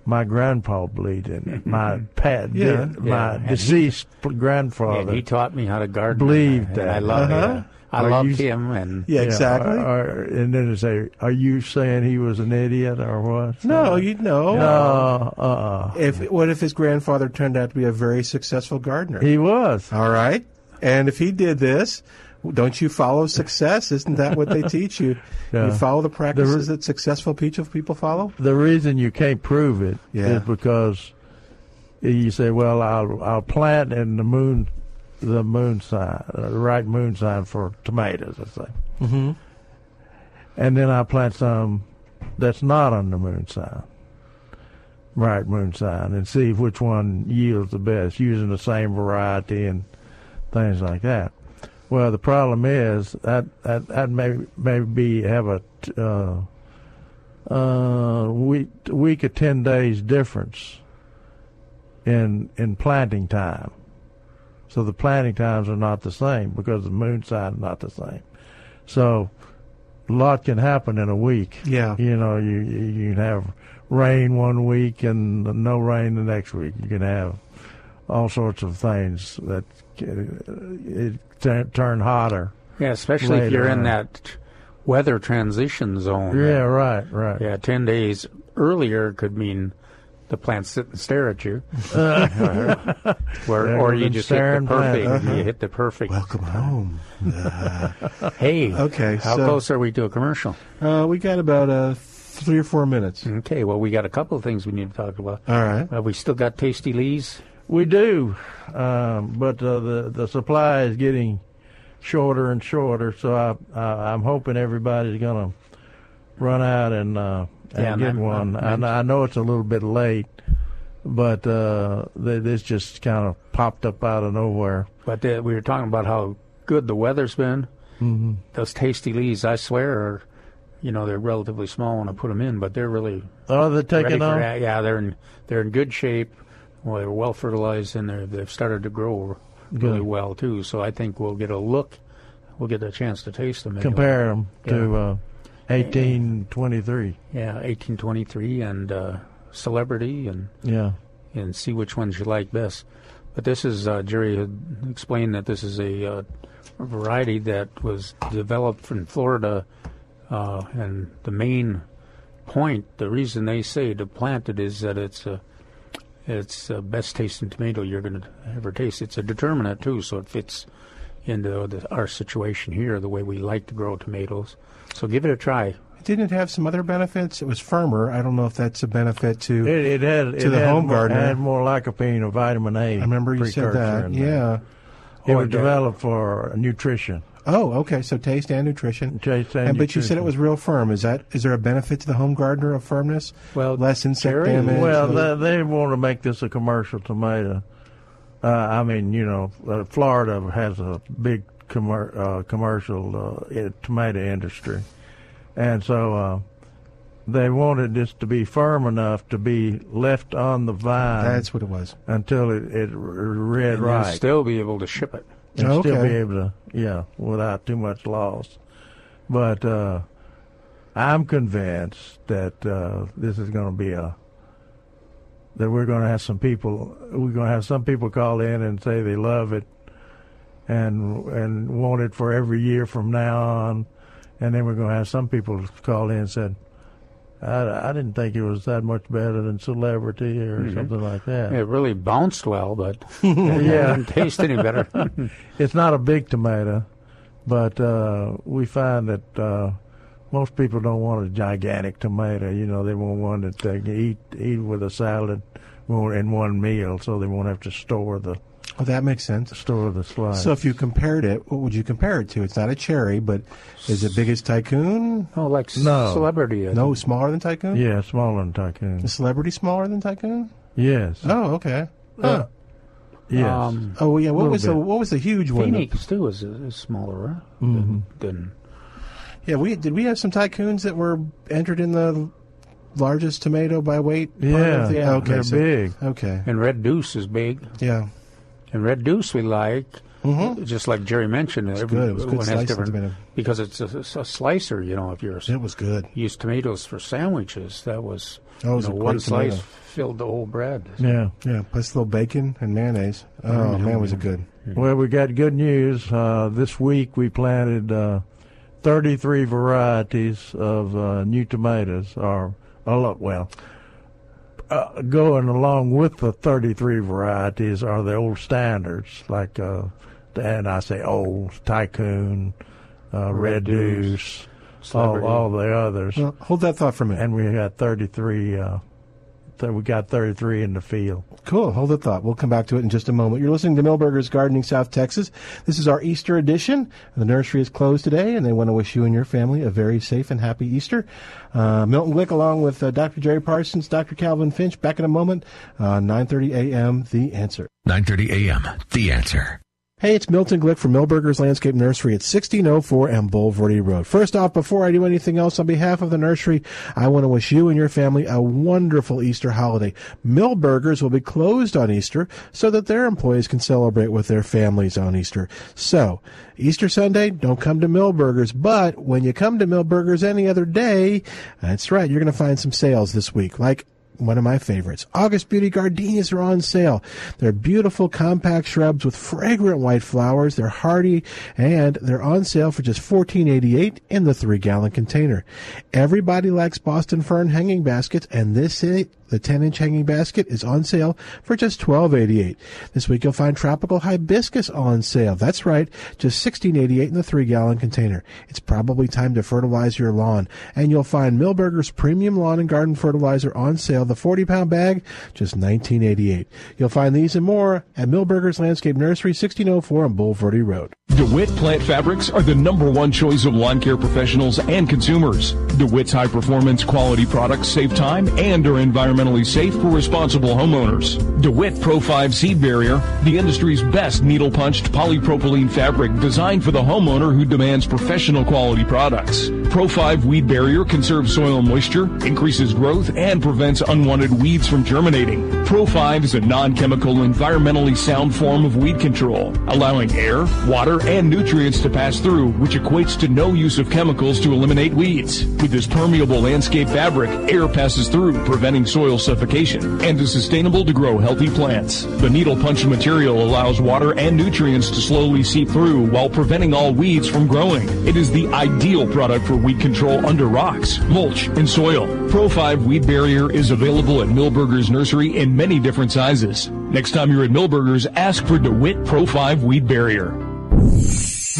"My grandpa believed in it. My pet, Yeah. did, Yeah, my and he- deceased Yeah, grandfather." he taught me how to garden. Believed that. I love Uh-huh. it. I Are loved you- him, and yeah, exactly. And then they say, "Are you saying he was an idiot or what?" no, you know. No, uh, If what if his grandfather turned out to be a very successful gardener? he was. All right, and if he did this. Don't you follow success? Isn't that what they teach you? Yeah. You follow the practices that successful people people follow. The reason you can't prove it is Yeah. because you say, "Well, I'll I'll plant in the moon, the moon sign, uh, the right moon sign for tomatoes." I say, Mm-hmm. and then I plant some that's not on the moon sign, right moon sign, and see which one yields the best using the same variety and things like that. Well, the problem is that that, that may maybe have a t- uh, uh, week week or ten days difference in in planting time. So the planting times are not the same because the moon sign is not the same. So a lot can happen in a week. Yeah. You know, you you you can have rain one week and no rain the next week. You can have all sorts of things that can, it turn, turn hotter. yeah, especially if you're later in that weather transition zone. Yeah, right, right. Yeah, ten days earlier could mean the plants sit and stare at you, Uh, Where, or you just hit the staring perfect. plant. You hit the perfect. Welcome home. Hey, Okay, How so- close are we to a commercial? Uh, we got about uh, three or four minutes. Okay, well, we got a couple of things we need to talk about. All right. Uh, we still got Tasti-Lee's. We do, um, but uh, the the supply is getting shorter and shorter. So I, I I'm hoping everybody's gonna run out and uh, and Yeah, get I'm- one. I'm- I, I know it's a little bit late, but uh, th- this just kind of popped up out of nowhere. But uh, we were talking about how good the weather's been. Mm-hmm. Those Tasti-Lees, I swear, are, you know, they're relatively small when I put them in, but they're really Oh, they're taking on. that. Yeah, they're in they're in good shape. Well, they're well fertilized and they're, they've started to grow really Good. well too. So I think we'll get a look. We'll get a chance to taste them. anyway. Compare them to uh, 1823. Yeah, 1823 and uh, Celebrity and Yeah. and see which ones you like best. But this is uh, Jerry had explained that this is a, uh, variety that was developed from Florida, uh, and the main point, the reason they say to plant it is that it's a it's the best tasting tomato you're going to ever taste. It's a determinant too, so it fits into the, our situation here, the way we like to grow tomatoes. So give it a try. Didn't it have some other benefits? It was firmer. I don't know if that's a benefit to It, it had to it the had home more, gardener. had more lycopene or vitamin A. I remember you said precursor that. in there. Yeah. It Oh, was it developed for nutrition. Oh, okay. So taste and nutrition. Taste and but you said it was real firm. Is that is there a benefit to the home gardener of firmness? Well, less insect Jerry- damage. Well, they, they want to make this a commercial tomato. Uh, I mean, you know, uh, Florida has a big commer- uh, commercial uh, tomato industry, and so uh, they wanted this to be firm enough to be left on the vine. That's what it was. Until it, it r- read And right. still be able to ship it. And still be able to, yeah, without too much loss. But uh, I'm convinced that uh, this is going to be a that we're going to have some people. We're going to have some people call in and say they love it and and want it for every year from now on, and then we're going to have some people call in and said. I, I didn't think it was that much better than celebrity or Mhm. something like that. It really bounced well, but yeah, it didn't taste any better. it's not a big tomato, but uh, we find that uh, most people don't want a gigantic tomato. You know, they want one that they can eat eat with a salad in one meal, so they won't have to store the Oh, that makes sense. store the slice. So if you compared it, what would you compare it to? It's not a cherry, but is it big as Tycoon? Oh, like No. celebrity. I No, think. smaller than Tycoon. yeah, smaller than tycoon. The celebrity smaller than Tycoon? Yes. Oh, okay. Huh. Uh, yes. Um, oh, yeah. What little was the what was the huge one? Phoenix too is, is smaller, right? Mhm. Than, Yeah, we did. We have some Tycoons that were entered in the largest tomato by weight. part Yeah, of the- yeah, okay, they're so- big. Okay, and Red Deuce is big. yeah. And Red Deuce we like, Mhm. just like Jerry mentioned. It's good. It was good one has different tomato. because it's a, it's a slicer. You know, if you're It was good. use tomatoes for sandwiches, that was, That was you a know, great one slice tomato. filled the whole bread. Yeah. Yeah, plus a little bacon and mayonnaise. Oh man, was it good? Well, we got good news. Uh, this week we planted uh, 33 varieties of uh, new tomatoes, or a lot, well, uh, going along with the 33 varieties are the old standards, like, uh, and I say old, Tycoon, uh, Red, Red Deuce, Deuce, all, all the others. Well, hold that thought for a minute. and we got 33, uh, th- we got 33 in the field. Cool. Hold the thought. We'll come back to it in just a moment. You're listening to Milberger's Gardening South Texas. This is our Easter edition. The nursery is closed today, and they want to wish you and your family a very safe and happy Easter. Uh, Milton Glick, along with uh, Dr. Jerry Parsons, Dr. Calvin Finch, back in a moment. Uh, 9:30 a.m. The Answer. 9:30 a.m. The Answer. Hey, it's Milton Glick from Milberger's Landscape Nursery at 1604 and Bulverde Road. First off, before I do anything else on behalf of the nursery, I want to wish you and your family a wonderful Easter holiday. Milberger's will be closed on Easter so that their employees can celebrate with their families on Easter. So, Easter Sunday, don't come to Milberger's, but when you come to Milberger's any other day, that's right, you're going to find some sales this week, like one of my favorites. August Beauty Gardenias are on sale. They're beautiful compact shrubs with fragrant white flowers. They're hardy and they're on sale for just $14.88 in the three gallon container. Everybody likes Boston Fern hanging baskets and this is the 10 inch hanging basket is on sale for just $12.88. This week you'll find tropical hibiscus on sale. That's right, just $16.88 in the three gallon container. It's probably time to fertilize your lawn and you'll find Milberger's premium lawn and garden fertilizer on sale. The 40 pound bag, just $19.88. You'll find these and more at Milberger's Landscape Nursery, 1604 on Bulverde Road. DeWitt Plant Fabrics are the number one choice of lawn care professionals and consumers. DeWitt's high performance quality products save time and are environmentally safe for responsible homeowners. DeWitt Pro 5 Weed Barrier, the industry's best needle punched polypropylene fabric designed for the homeowner who demands professional quality products. Pro 5 Weed Barrier conserves soil moisture, increases growth, and prevents unwanted weeds from germinating. Pro 5 is a non-chemical, environmentally sound form of weed control, allowing air, water, and nutrients to pass through, which equates to no use of chemicals to eliminate weeds. With this permeable landscape fabric, air passes through, preventing soil suffocation, and is sustainable to grow healthy plants. The needle punch material allows water and nutrients to slowly seep through while preventing all weeds from growing. It is the ideal product for weed control under rocks, mulch, and soil. Pro 5 Weed Barrier is available at Milberger's Nursery in many different sizes. Next time you're at Milberger's, ask for DeWitt Pro 5 Weed Barrier.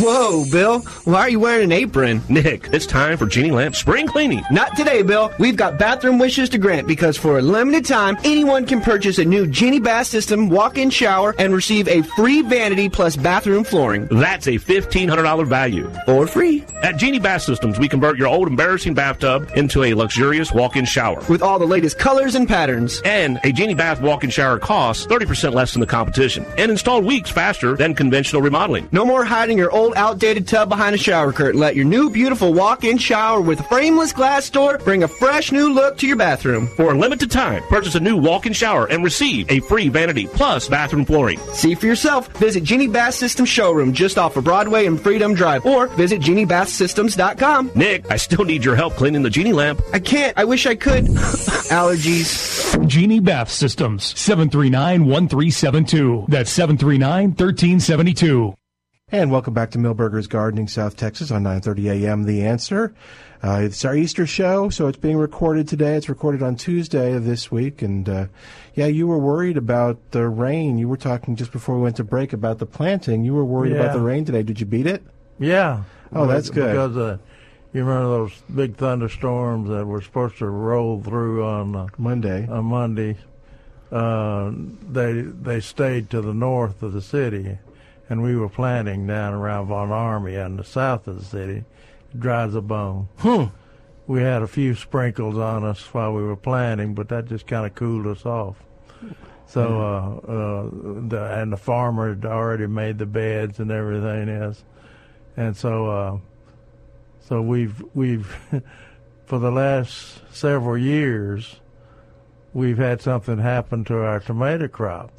Whoa, Bill. Why are you wearing an apron? Nick, it's time for Genie Lamp spring cleaning. Not today, Bill. We've got bathroom wishes to grant because for a limited time, anyone can purchase a new Genie Bath System walk-in shower and receive a free vanity plus bathroom flooring. That's a $1,500 value. Or free. At Genie Bath Systems, we convert your old embarrassing bathtub into a luxurious walk-in shower. With all the latest colors and patterns. And a Genie Bath walk-in shower costs 30% less than the competition and installed weeks faster than conventional remodeling. No more hiding your old outdated tub behind a shower curtain. Let your new beautiful walk-in shower with a frameless glass door bring a fresh new look to your bathroom. For a limited time, purchase a new walk-in shower and receive a free vanity plus bathroom flooring. See for yourself. Visit Genie Bath System showroom just off of Broadway and Freedom Drive or visit geniebathsystems.com. Nick, I still need your help cleaning the Genie lamp. I can't. I wish I could. Allergies. Genie Bath Systems, 739-1372. That's 739-1372. And welcome back to Milberger's Gardening, South Texas on 9:30 a.m. The Answer. Uh, it's our Easter show, so it's being recorded today. It's recorded on Tuesday of this week, and uh, yeah, you were worried about the rain. You were talking just before we went to break about the planting. You were worried Yeah. about the rain today. Did you beat it? Yeah. Oh, that's good. Because uh, you remember those big thunderstorms that were supposed to roll through on uh, Monday. On Monday, uh, they they stayed to the north of the city, and we were planting down around Von Ormy on the south of the city. Dry as a bone. Hmm. We had a few sprinkles on us while we were planting, but that just kind of cooled us off. So, uh, uh, the, and the farmer had already made the beds and everything else, and so, uh, so we've we've for the last several years, we've had something happen to our tomato crop.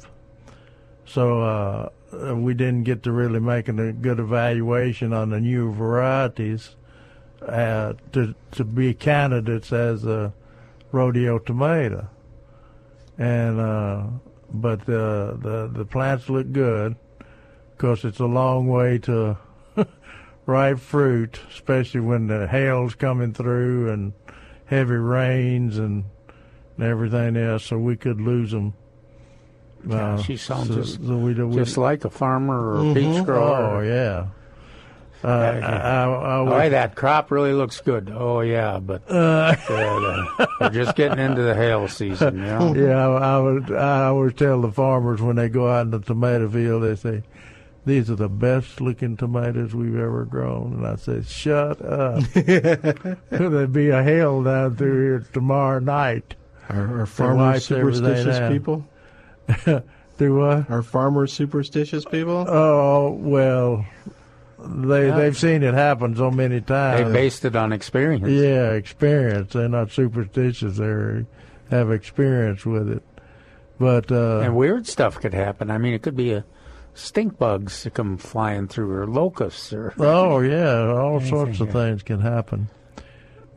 So uh, we didn't get to really making a good evaluation on the new varieties uh, to to be candidates as a rodeo tomato. And uh, but uh, the the plants look good because it's a long way to ripe fruit, especially when the hail's coming through and heavy rains and, and everything else. So we could lose them. Yeah, she sounds so- just, so we- we- just like a farmer or a Mhm. peach grower. Oh yeah. Uh, I, I, I Boy, was- that crop really looks good. Oh yeah, but Uh, uh, they're just getting into the hail season. You know? Yeah, I, I would. I always tell the farmers when they go out in the tomato field, they say, "These are the best looking tomatoes we've ever grown." And I say, "Shut up! There'll be a hail down through here tomorrow night." Are, are To farmers wipe everything superstitious out. people? Do what? Are farmers superstitious people? Oh well, they Yeah. they've seen it happen so many times. They based it on experience. Yeah, experience. They're not superstitious. They have experience with it. But uh, and weird stuff could happen. I mean, it could be a stink bugs that come flying through, or locusts, or Oh yeah, all Anything, sorts of yeah. things can happen.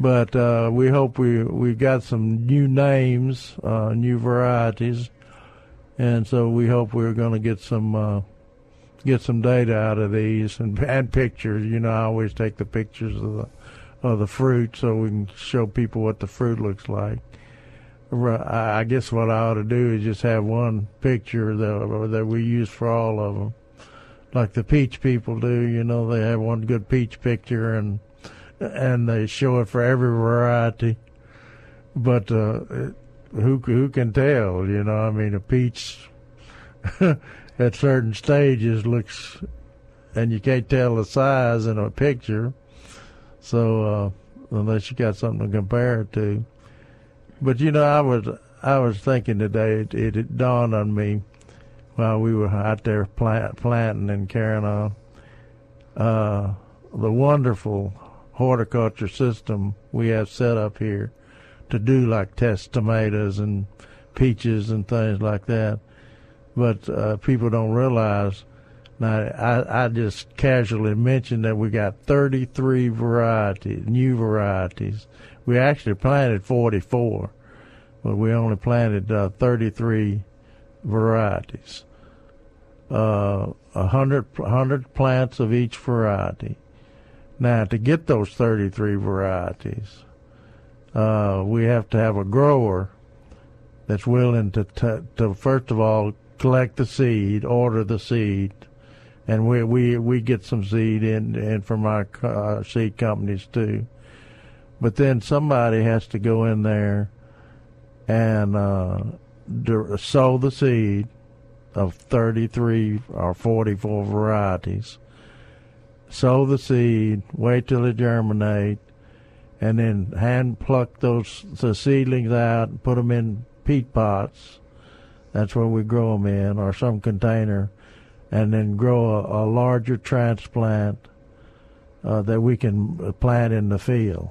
But uh, we hope we we've got some new names, uh, new varieties, and so we hope we're going to get some uh, get some data out of these and and pictures. You know, I always take the pictures of the of the fruit so we can show people what the fruit looks like. I guess what I ought to do is just have one picture that that we use for all of them like the peach people do. You know, they have one good peach picture and and they show it for every variety. But uh, who who can tell? You know, I mean, a peach at certain stages looks, and you can't tell the size in a picture. So uh, unless you got something to compare it to. But you know, I was I was thinking today. It, it, it dawned on me while we were out there plant, planting and carrying on. Uh, the wonderful horticulture system we have set up here to do like test tomatoes and peaches and things like that. But uh, people don't realize. Now, I, I just casually mentioned that we got 33 varieties, new varieties. We actually planted 44, but we only planted uh, 33 varieties. Uh, a hundred, hundred plants of each variety. Now, to get those 33 varieties, uh, we have to have a grower that's willing to, t- to first of all collect the seed, order the seed, and we we we get some seed in in from our uh, seed companies too. But then somebody has to go in there and uh, sow the seed of 33 or 44 varieties. Sow the seed, wait till it germinate, and then hand pluck those the seedlings out and put them in peat pots. That's where we grow them in, or some container, and then grow a, a larger transplant uh, that we can plant in the field.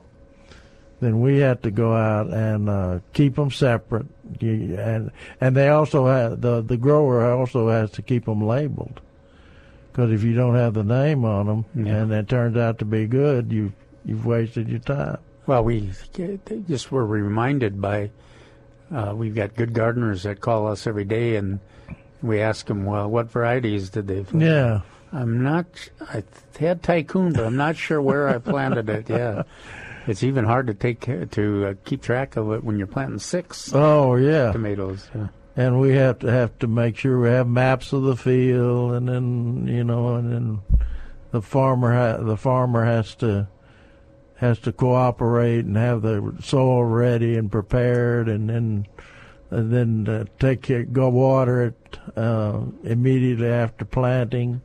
Then we have to go out and uh, keep them separate, and and they also have the the grower also has to keep them labeled, because if you don't have the name on them and it turns out to be good, you you've wasted your time. Well, we just were reminded by uh, we've got good gardeners that call us every day, and we ask them, well, what varieties did they? Yeah. I'm not. I had tycoon, but I'm not sure where I planted it. Yeah, it's even hard to take to uh, keep track of it when you're planting six. Oh yeah, tomatoes. Yeah. and we have to have to make sure we have maps of the field, and then you know, and then the farmer ha- the farmer has to has to cooperate and have the soil ready and prepared, and then and then uh, take care, go water it uh, immediately after planting,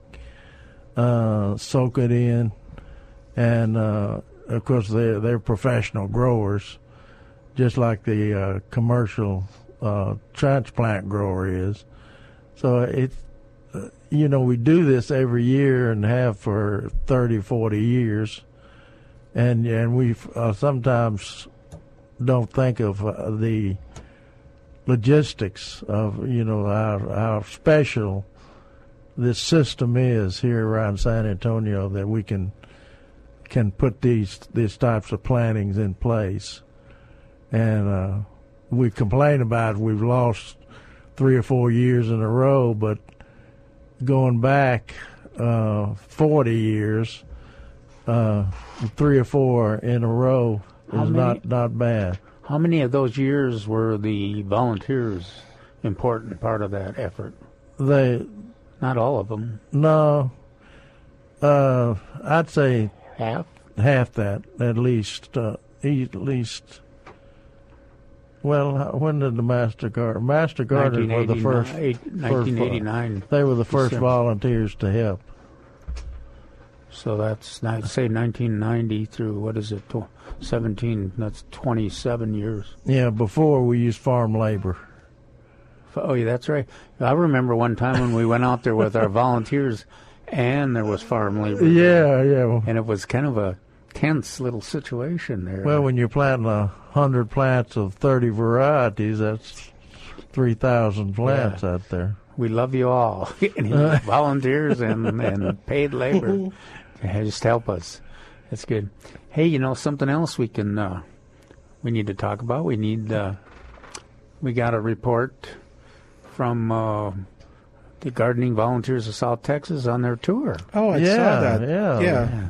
uh, soak it in, and uh, of course they they're professional growers, just like the uh, commercial uh, transplant grower is. So it, you know, we do this every year and have for 30, 40 years, and and we uh, sometimes don't think of uh, the logistics of you know how how special this system is here around San Antonio that we can can put these these types of plantings in place, and uh, we complain about we've lost three or four years in a row, but going back uh, forty years, uh, three or four in a row is many- not not bad. How many of those years were the volunteers important part of that effort? They Not all of them. no, uh, I'd say half half that at least uh, at least. Well, when did the Master Gardeners were the first. 1989 first- 1989 They were the first December. volunteers to help. So that's not say 1990 through what is it? tw- 17. That's 27 years. Yeah, before we used farm labor. Oh, yeah, that's right. I remember one time when we went out there with our volunteers, and there was farm labor. Yeah, yeah. And it was kind of a tense little situation there. Well, when you're planting a hundred plants of thirty varieties, that's three thousand plants out there. we love you all, volunteers and, and paid labor. Yeah, Just help us. That's good. Hey, you know something else we can uh, we need to talk about. We need uh, we got a report from uh, the gardening volunteers of South Texas on their tour. Oh, I yeah, saw that. Yeah, Yeah.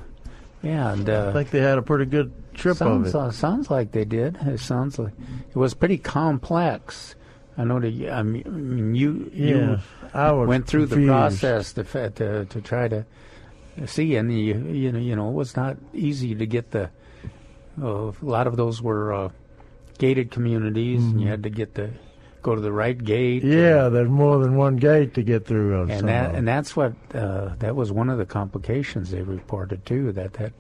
Yeah, and uh, I think they had a pretty good trip sounds, of it. uh, sounds like they did. It sounds like it was pretty complex. I know that. I mean, I mean, you you Yeah, I went through the process to, to to try to see, and you you know you know it was not easy to get the. Uh, a lot of those were uh, gated communities, and you had to get the go to the right gate. Mm-hmm. Yeah, there's more than one gate to get through and that and that's what uh, that was one of the complications they reported too that that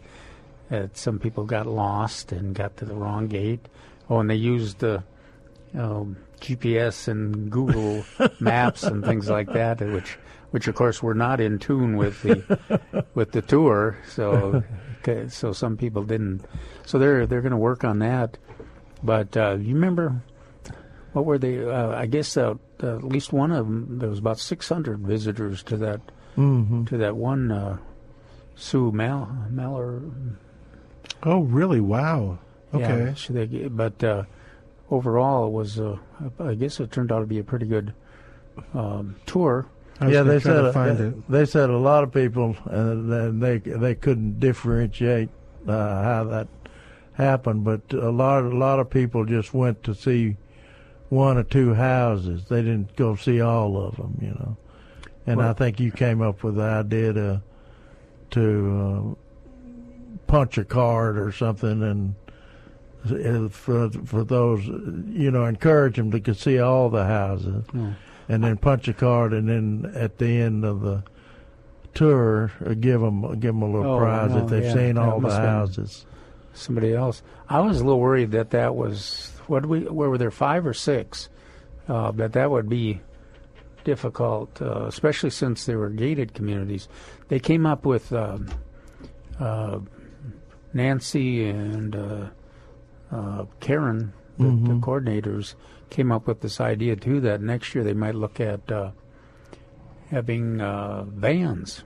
that some people got lost and got to the wrong gate. Oh, and they used the um, GPS and Google Maps and things like that, which which of course were not in tune with the with the tour. So so some people didn't. So they're they're going to work on that. But uh, you remember what were they? Uh, I guess uh, uh, at least one of them. There was about 600 visitors to that Mhm. to that one uh, Sue Mal Maller. Oh, really? Wow. Okay. Yeah, so they, but uh, overall, it was. Uh, I guess it turned out to be a pretty good um, tour. Yeah, they said uh, they said a lot of people uh, they they couldn't differentiate uh, how that happened, but a lot a lot of people just went to see one or two houses. They didn't go see all of them, you know. and Well- I think you came up with the idea to to uh, punch a card or something, and uh, for for those, you know, encourage them to see all the houses, Hmm. And then punch a card, and then at the end of the tour, uh, give them give them a little Oh, prize no, if they've yeah, seen all the must have been houses. Somebody else. I was a little worried that that was what we where were there five or six, uh, that that would be difficult, uh, especially since they were gated communities. They came up with um, uh, Nancy and uh, uh, Karen, the, the Mhm. coordinators, came up with this idea too that next year they might look at uh, having uh, vans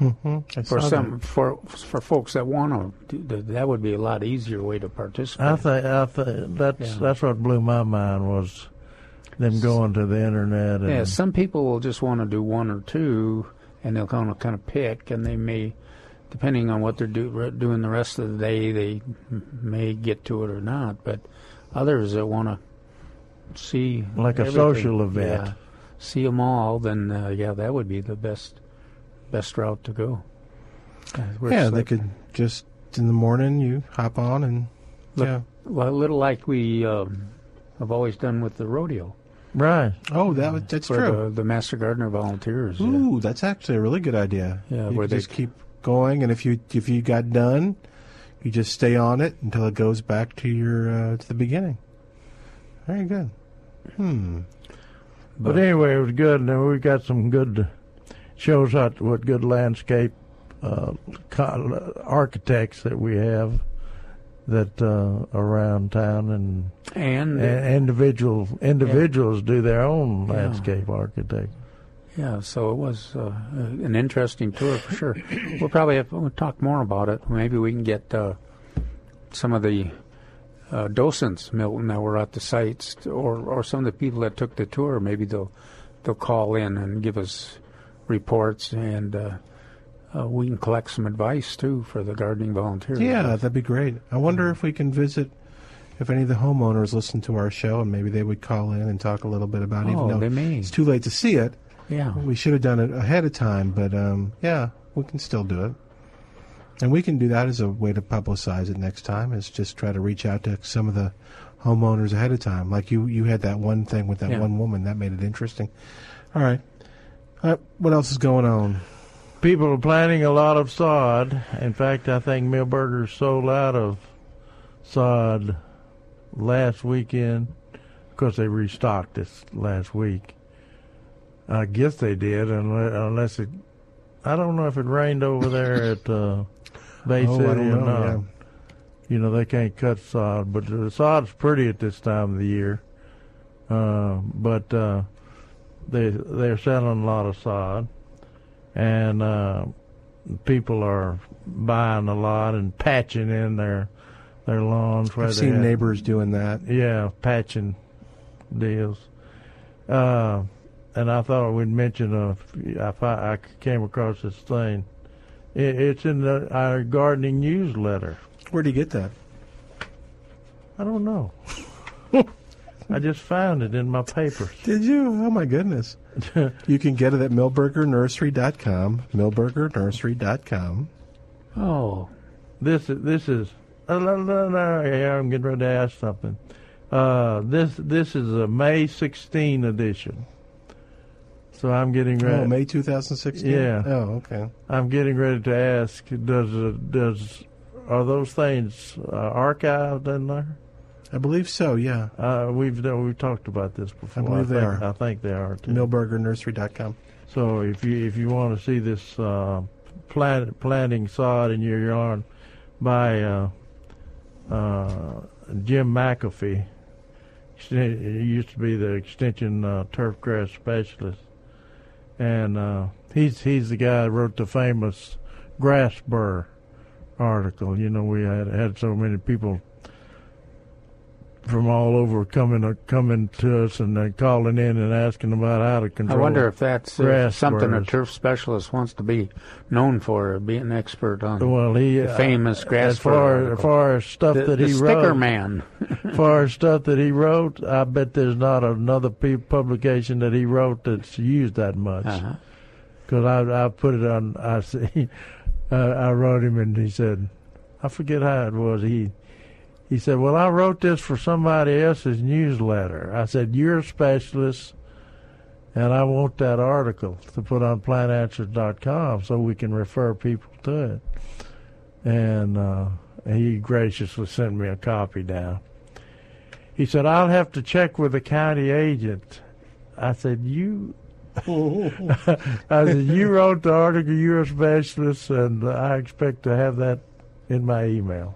Mhm. For some that. for for folks that want to. That would be a lot easier way to participate. I think I think that's Yeah. that's what blew my mind was them going to the internet and Yeah, some people will just want to do one or two, and they'll kind of kind of pick, and they may, depending on what they're do, doing the rest of the day, they may get to it or not. But others that want to see Like a everything, social event. yeah, see them all, then uh, yeah, that would be the best best route to go. Uh, where Yeah, it's they like- could just in the morning you hop on and Look, yeah. well, a little like we um, have always done with the rodeo. Right. Oh, that was, that's for true. The, the Master Gardener volunteers. yeah. Ooh, that's actually a really good idea. Yeah, you where they- just keep going, and if you if you got done, you just stay on it until it goes back to your uh, to the beginning. Very good. Hmm. But anyway, it was good, and we've got some good shows out what good landscape uh, architects that we have that uh, around town, and And- a- individual individuals do their own Yeah. landscape architect. Yeah, so it was uh, an interesting tour for sure. We'll probably have we'll talk more about it. Maybe we can get uh, some of the uh, docents, Milton, that were at the sites, or or some of the people that took the tour. Maybe they'll they'll call in and give us reports, and uh, uh, we can collect some advice too for the gardening volunteers. Yeah, that'd be great. I wonder if we can visit. If any of the homeowners listen to our show, and maybe they would call in and talk a little bit about it. Oh, even though they may. It's too late to see it. Yeah. we should have done it ahead of time, but um, yeah, we can still do it, and we can do that as a way to publicize it next time. Is just try to reach out to some of the homeowners ahead of time. Like you, you had that one thing with that Yeah. one woman that made it interesting. All right, uh, what else is going on? People are planting a lot of sod. In fact, I think Milberger's sold out of sod last weekend because they restocked this last week. I guess they did, unless, unless it. I don't know if it rained over there at uh, Bay Oh, City don't know, yeah. You know they can't cut sod, but the sod's pretty at this time of the year. Uh, but uh, they they're selling a lot of sod, and uh, people are buying a lot and patching in their their lawns. where I've seen neighbors doing that. Yeah, patching deals. Uh, and I thought we'd mention uh, if I, I came across this thing. It, it's in the, our gardening newsletter. Where do you get that? I don't know. I just found it in my papers. Did you? Oh my goodness! you can get it at milbergernursery.com. Milbergernursery.com. Oh, this is this is. Uh, no, no, no, yeah, I'm getting ready to ask something. Uh, this this is a May 16 edition. So I'm getting ready. Oh, May 2016. Yeah. Oh, okay. I'm getting ready to ask. Does does are those things uh, archived in there? I believe so. Yeah. Uh, we've we've talked about this before. I believe they think, are. I think they are too. Milbergernursery.com. So if you if you want to see this uh, plant, planting sod in your yard by uh, uh, Jim McAfee, he used to be the extension uh, turf grass specialist, and uh, he's he's the guy that wrote the famous grass burr article. You know, we had had so many people from all over coming uh, coming to us and uh, calling in and asking about how to control. I wonder if that's uh, grass something a turf specialist wants to be known for, being an expert on. Well, he the uh, famous grass as far as far as stuff The- that the he sticker wrote. man. far as stuff that he wrote, I bet there's not another publication that he wrote that's used that much. Uh-huh. because I I put it on. I see. Uh, I wrote him, and he said, I forget how it was. He he said, "Well, I wrote this for somebody else's newsletter." I said, "You're a specialist." And I want that article to put on plantanswers.com so we can refer people to it. And uh, he graciously sent me a copy down. He said, I'll have to check with the county agent. I said, You. I said, You wrote the article, you're a specialist, and I expect to have that in my email.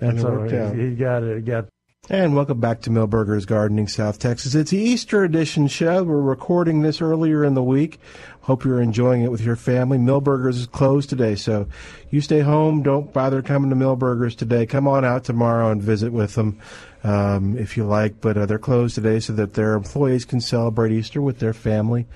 It so worked out. he, he got it. Got And welcome back to Milberger's Gardening, South Texas. It's the Easter edition show. We're recording this earlier in the week. Hope you're enjoying it with your family. Milberger's is closed today, so you stay home. Don't bother coming to Milberger's today. Come on out tomorrow and visit with them um, if you like. But uh, they're closed today so that their employees can celebrate Easter with their family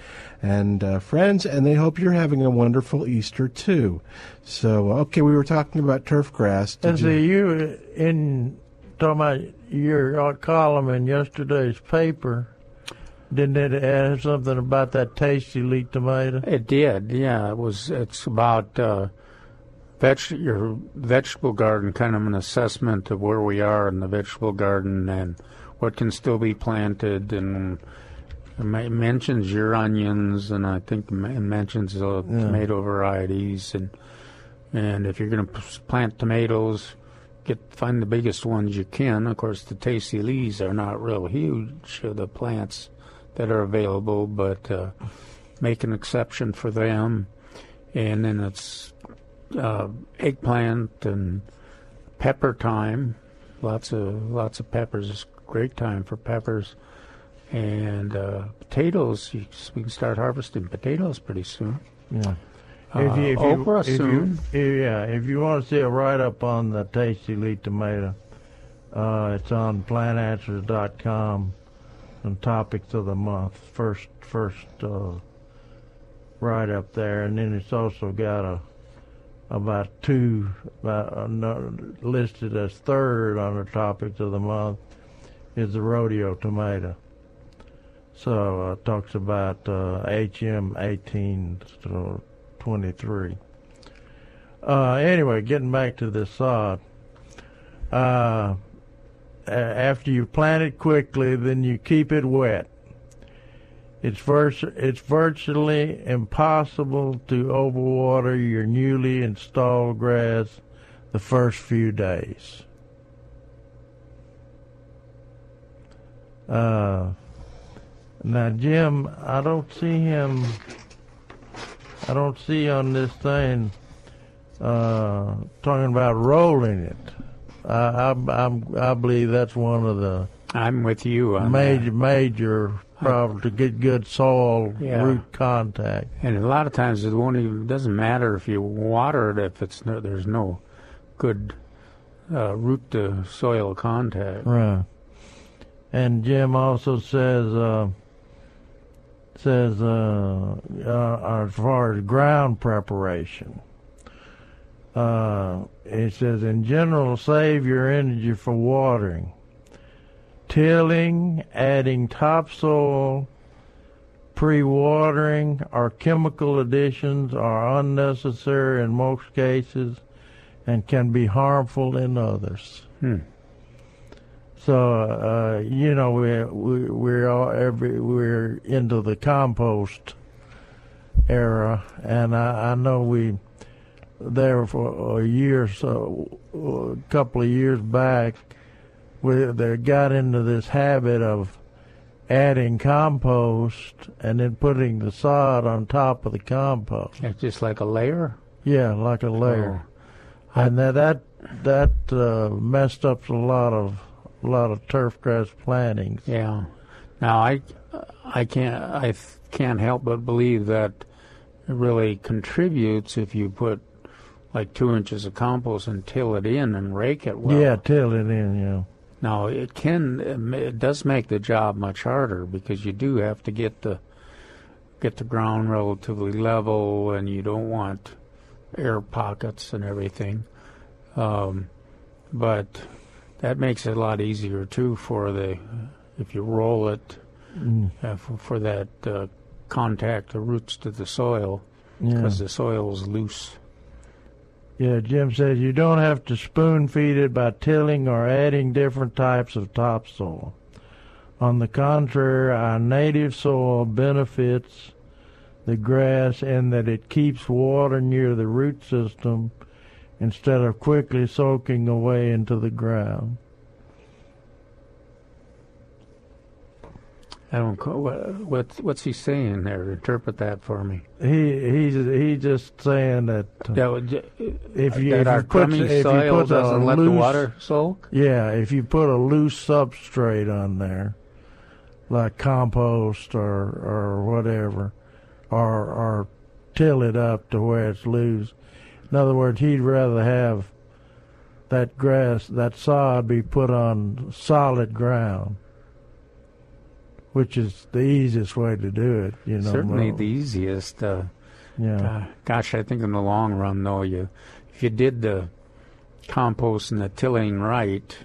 and uh, friends, and they hope you're having a wonderful Easter too. So, okay, we were talking about turf grass. Did And you- see, you in talking about your column in yesterday's paper, didn't it have something about that Tasti-Lee tomato? It did, yeah. It was. It's about uh, veg- your vegetable garden, kind of an assessment of where we are in the vegetable garden and what can still be planted, and it mentions your onions, and I think it mentions uh, Yeah. tomato varieties, and and if you're going to plant tomatoes, get find the biggest ones you can. Of course, the Tasti-Lees are not real huge. uh, The plants that are available, but uh, make an exception for them. And then it's uh, eggplant and pepper time. Lots of lots of peppers. It's great time for peppers. And uh, potatoes. You, we can start harvesting potatoes pretty soon. Yeah. Uh, okra if you- if- yeah, if you want to see a write up on the Tasti-Lee tomato, uh, it's on plantanswers.com and topics of the month. First, first uh, write up there, and then it's also got a about two another, listed as third on the topics of the month is the rodeo tomato. So uh, it talks about uh, HM 18 to 23. Uh, anyway, getting back to the sod. Uh, after you plant it quickly, then you keep it wet. It's vers- it's virtually impossible to overwater your newly installed grass the first few days. Uh, now, Jim, I don't see him. I don't see on this thing uh, talking about rolling it. I, I, I'm, I believe that's one of the I'm with you on major major problem to get good soil Yeah. root contact. And a lot of times it won't even. Doesn't matter if you water it if it's no, there's no good uh, root to soil contact. Right. And Jim also says uh, says uh, uh, as far as ground preparation, uh, it says in general save your energy for watering, tilling, adding topsoil, pre-watering, or chemical additions are unnecessary in most cases and can be harmful in others. Hmm. So uh, you know we we we're all every we're into the compost era, and I, I know we there for a year or so, a couple of years back, we they got into this habit of adding compost and then putting the sod on top of the compost. It's just like a layer. Yeah, like a layer. and that that that uh, messed up a lot of a lot of turf grass plantings. Yeah. Now I, I can't I can't help but believe that it really contributes if you put like two inches of compost and till it in and rake it well. yeah, till it in. Yeah. Now it can it does make the job much harder because you do have to get the get the ground relatively level and you don't want air pockets and everything. Um, but that makes it a lot easier too for the if you roll it Mm. uh, for, for that uh, contact the roots to the soil. Yeah. because the is loose. Yeah, Jim says you don't have to spoon feed it by tilling or adding different types of topsoil. On the contrary, our native soil benefits the grass in that it keeps water near the root system instead of quickly soaking away into the ground. I don't. What, what's what's he saying there? Interpret that for me. He he's he's just saying that uh, That if you that if our you put if you soil put a doesn't let the loose- water soak. Yeah, if you put a loose substrate on there, like compost or or whatever, or or till it up to where it's loose. In other words, he'd rather have that grass, that sod, be put on solid ground, which is the easiest way to do it. You know, Certainly the easiest. Uh, Yeah. uh, gosh, I think in the long run, though, you if you did the compost and the tilling right,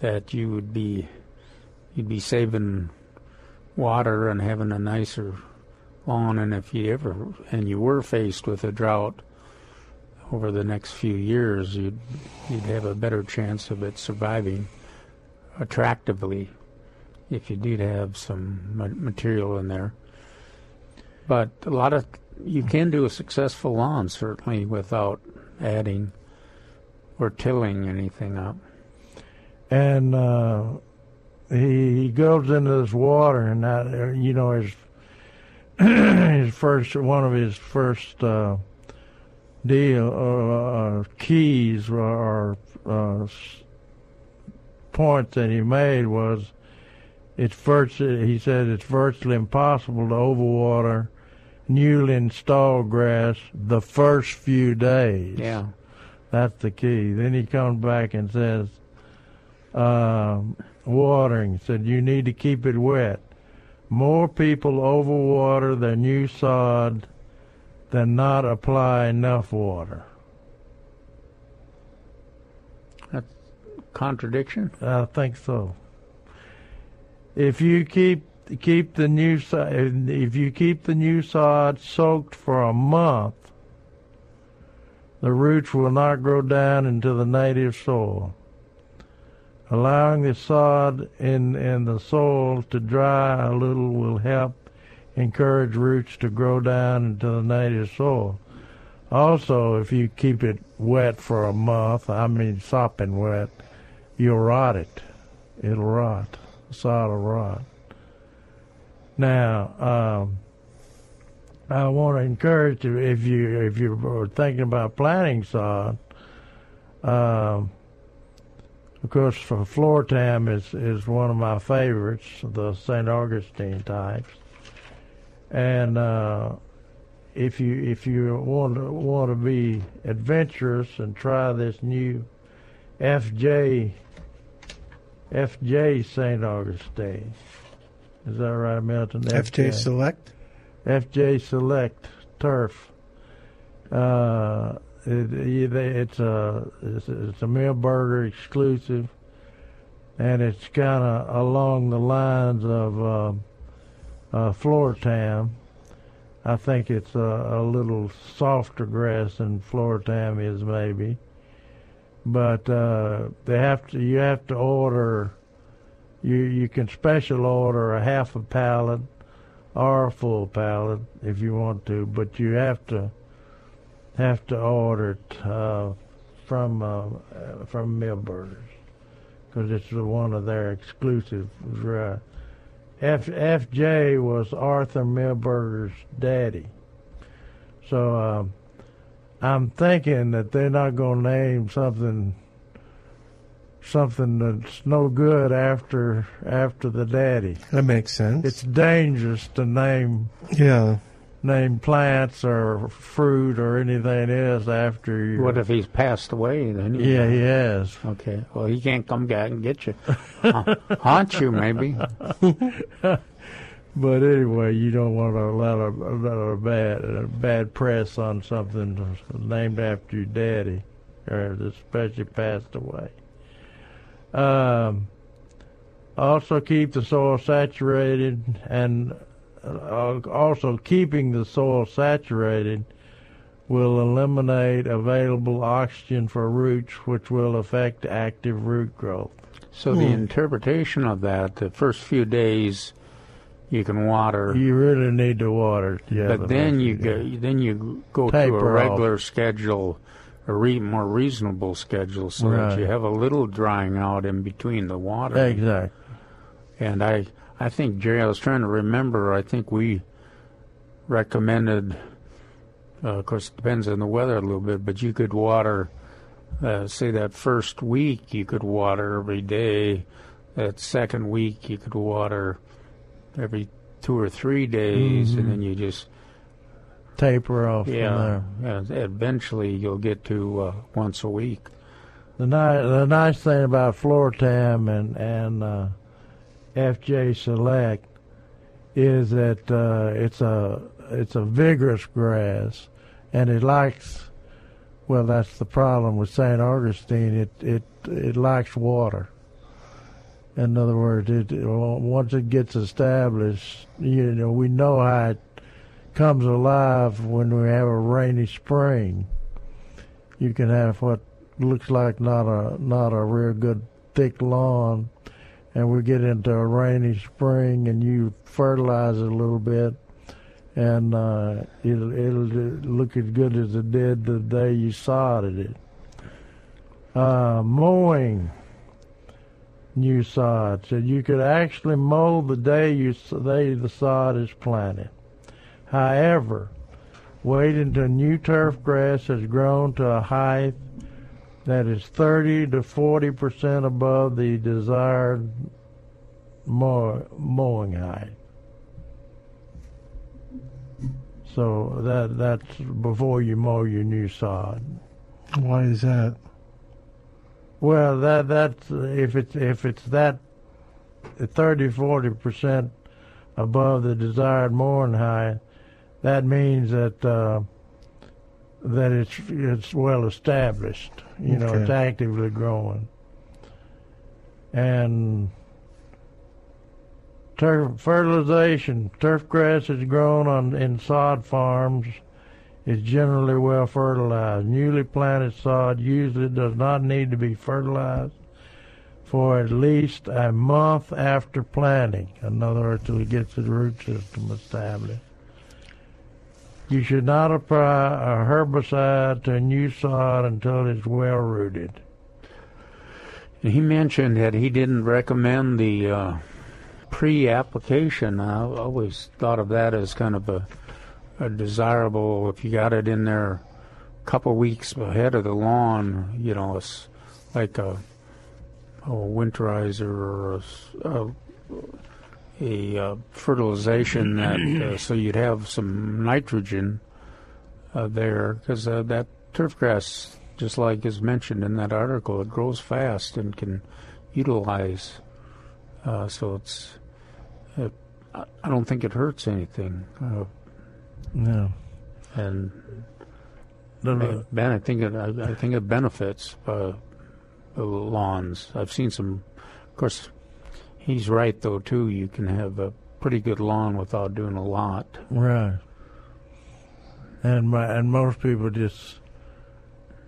that you would be you'd be saving water and having a nicer lawn. And if you ever and you were faced with a drought over the next few years, you'd you'd have a better chance of it surviving attractively if you did have some material in there. But a lot of you can do a successful lawn certainly without adding or tilling anything up. and uh, he he goes into this water, and that uh, you know his his first one of his first uh, deal uh, uh, keys or uh, points that he made was it's virtually he said it's virtually impossible to overwater newly installed grass the first few days. Yeah. That's the key. Then he comes back and says, um, watering, said you need to keep it wet. More people overwater their new sod than not apply enough water. That's contradiction. I think so. If you keep keep the new sod, if you keep the new sod soaked for a month, the roots will not grow down into the native soil. Allowing the sod in in the soil to dry a little will help encourage roots to grow down into the native soil. Also, if you keep it wet for a month, I mean sopping wet, you'll rot it. It'll rot. Will rot. Now, um, I want to encourage you if you if you're thinking about planting sod. Um, of course, for Floratam is is one of my favorites, the St. Augustine types. And uh, if you if you want to want to be adventurous and try this new FJ FJ St. Augustine. Is that right, Milton? FJ Select? FJ Select Turf. Uh, it, it- it's a it's, a- it's a Milberger exclusive, and it's kind of along the lines of uh, uh, Floratam. I think it's a, a little softer grass than Floratam is maybe, but uh, they have to you have to order. You you can special order a half a pallet or a full pallet if you want to, but you have to have to order it uh, from uh, uh, from Milberger's because it's one of their exclusive. Right. F FJ was Arthur Milberger's daddy, so um, I'm thinking that they're not going to name something something that's no good after after the daddy. That makes sense. It's dangerous to name Yeah. name plants or fruit or anything else after you. What if he's passed away? Then he- Yeah, he has. Okay. Well, he can't come back and get you. Haunt you, maybe. But anyway, you don't want a lot of a lot of bad uh, bad press on something named after your daddy, or especially passed away. Um, also, keep the soil saturated and uh, also keeping the soil saturated will eliminate available oxygen for roots, which will affect active root growth. So the interpretation of that, the first few days, you can water. You really need to water. Yeah, but then you go, then you go to a regular schedule, a re, more reasonable schedule, so Right. that you have a little drying out in between the water. Exactly. And I, I think Jerry, I was trying to remember. I think we recommended. Uh, of course, it depends on the weather a little bit, but you could water. Uh, say that first week, you could water every day. That second week, you could water every two or three days, Mhm. and then you just taper off yeah, from there. yeah. Eventually, you'll get to uh, once a week. The nice, the nice thing about Floratam and and uh, FJ Select is that uh, it's a it's a vigorous grass, and it likes. Well, that's the problem with St. Augustine. It it it likes water. In other words, it once it gets established, you know, we know how it comes alive when we have a rainy spring. You can have what looks like not a not a real good thick lawn, and we get into a rainy spring, and you fertilize it a little bit, and uh, it'll it'll look as good as it did the day you sodded it. Uh, mowing new sod, so you could actually mow the day you day the sod is planted. However, wait until new turf grass has grown to a height that is 30 to 40 percent above the desired mow, mowing height. So that that's before you mow your new sod. Why is that? Well, that that's if it's if it's that 30 40 percent above the desired mowing height, that means that uh, that it's it's well established. You know, it's actively growing. And turf fertilization, turf grass is grown on in sod farms is generally well fertilized. Newly planted sod usually does not need to be fertilized for at least a month after planting. In other words, till it gets the root system established. You should not apply a herbicide to a new sod until it's well rooted. He mentioned that he didn't recommend the uh, pre-application. I always thought of that as kind of a desirable. If you got it in there a couple weeks ahead of the lawn, you know, it's like a, a winterizer or a uh, fertilization that uh, so you'd have some nitrogen uh, there because uh, that turf grass, just like is mentioned in that article, it grows fast and can utilize. Uh, so it's, it, I I don't think it hurts anything. Uh, No. and No, no. Ben, I think it, I, I think it benefits uh, the lawns. I've seen some. Of course, he's right though too. You can have a pretty good lawn without doing a lot. Right. And my, and most people just,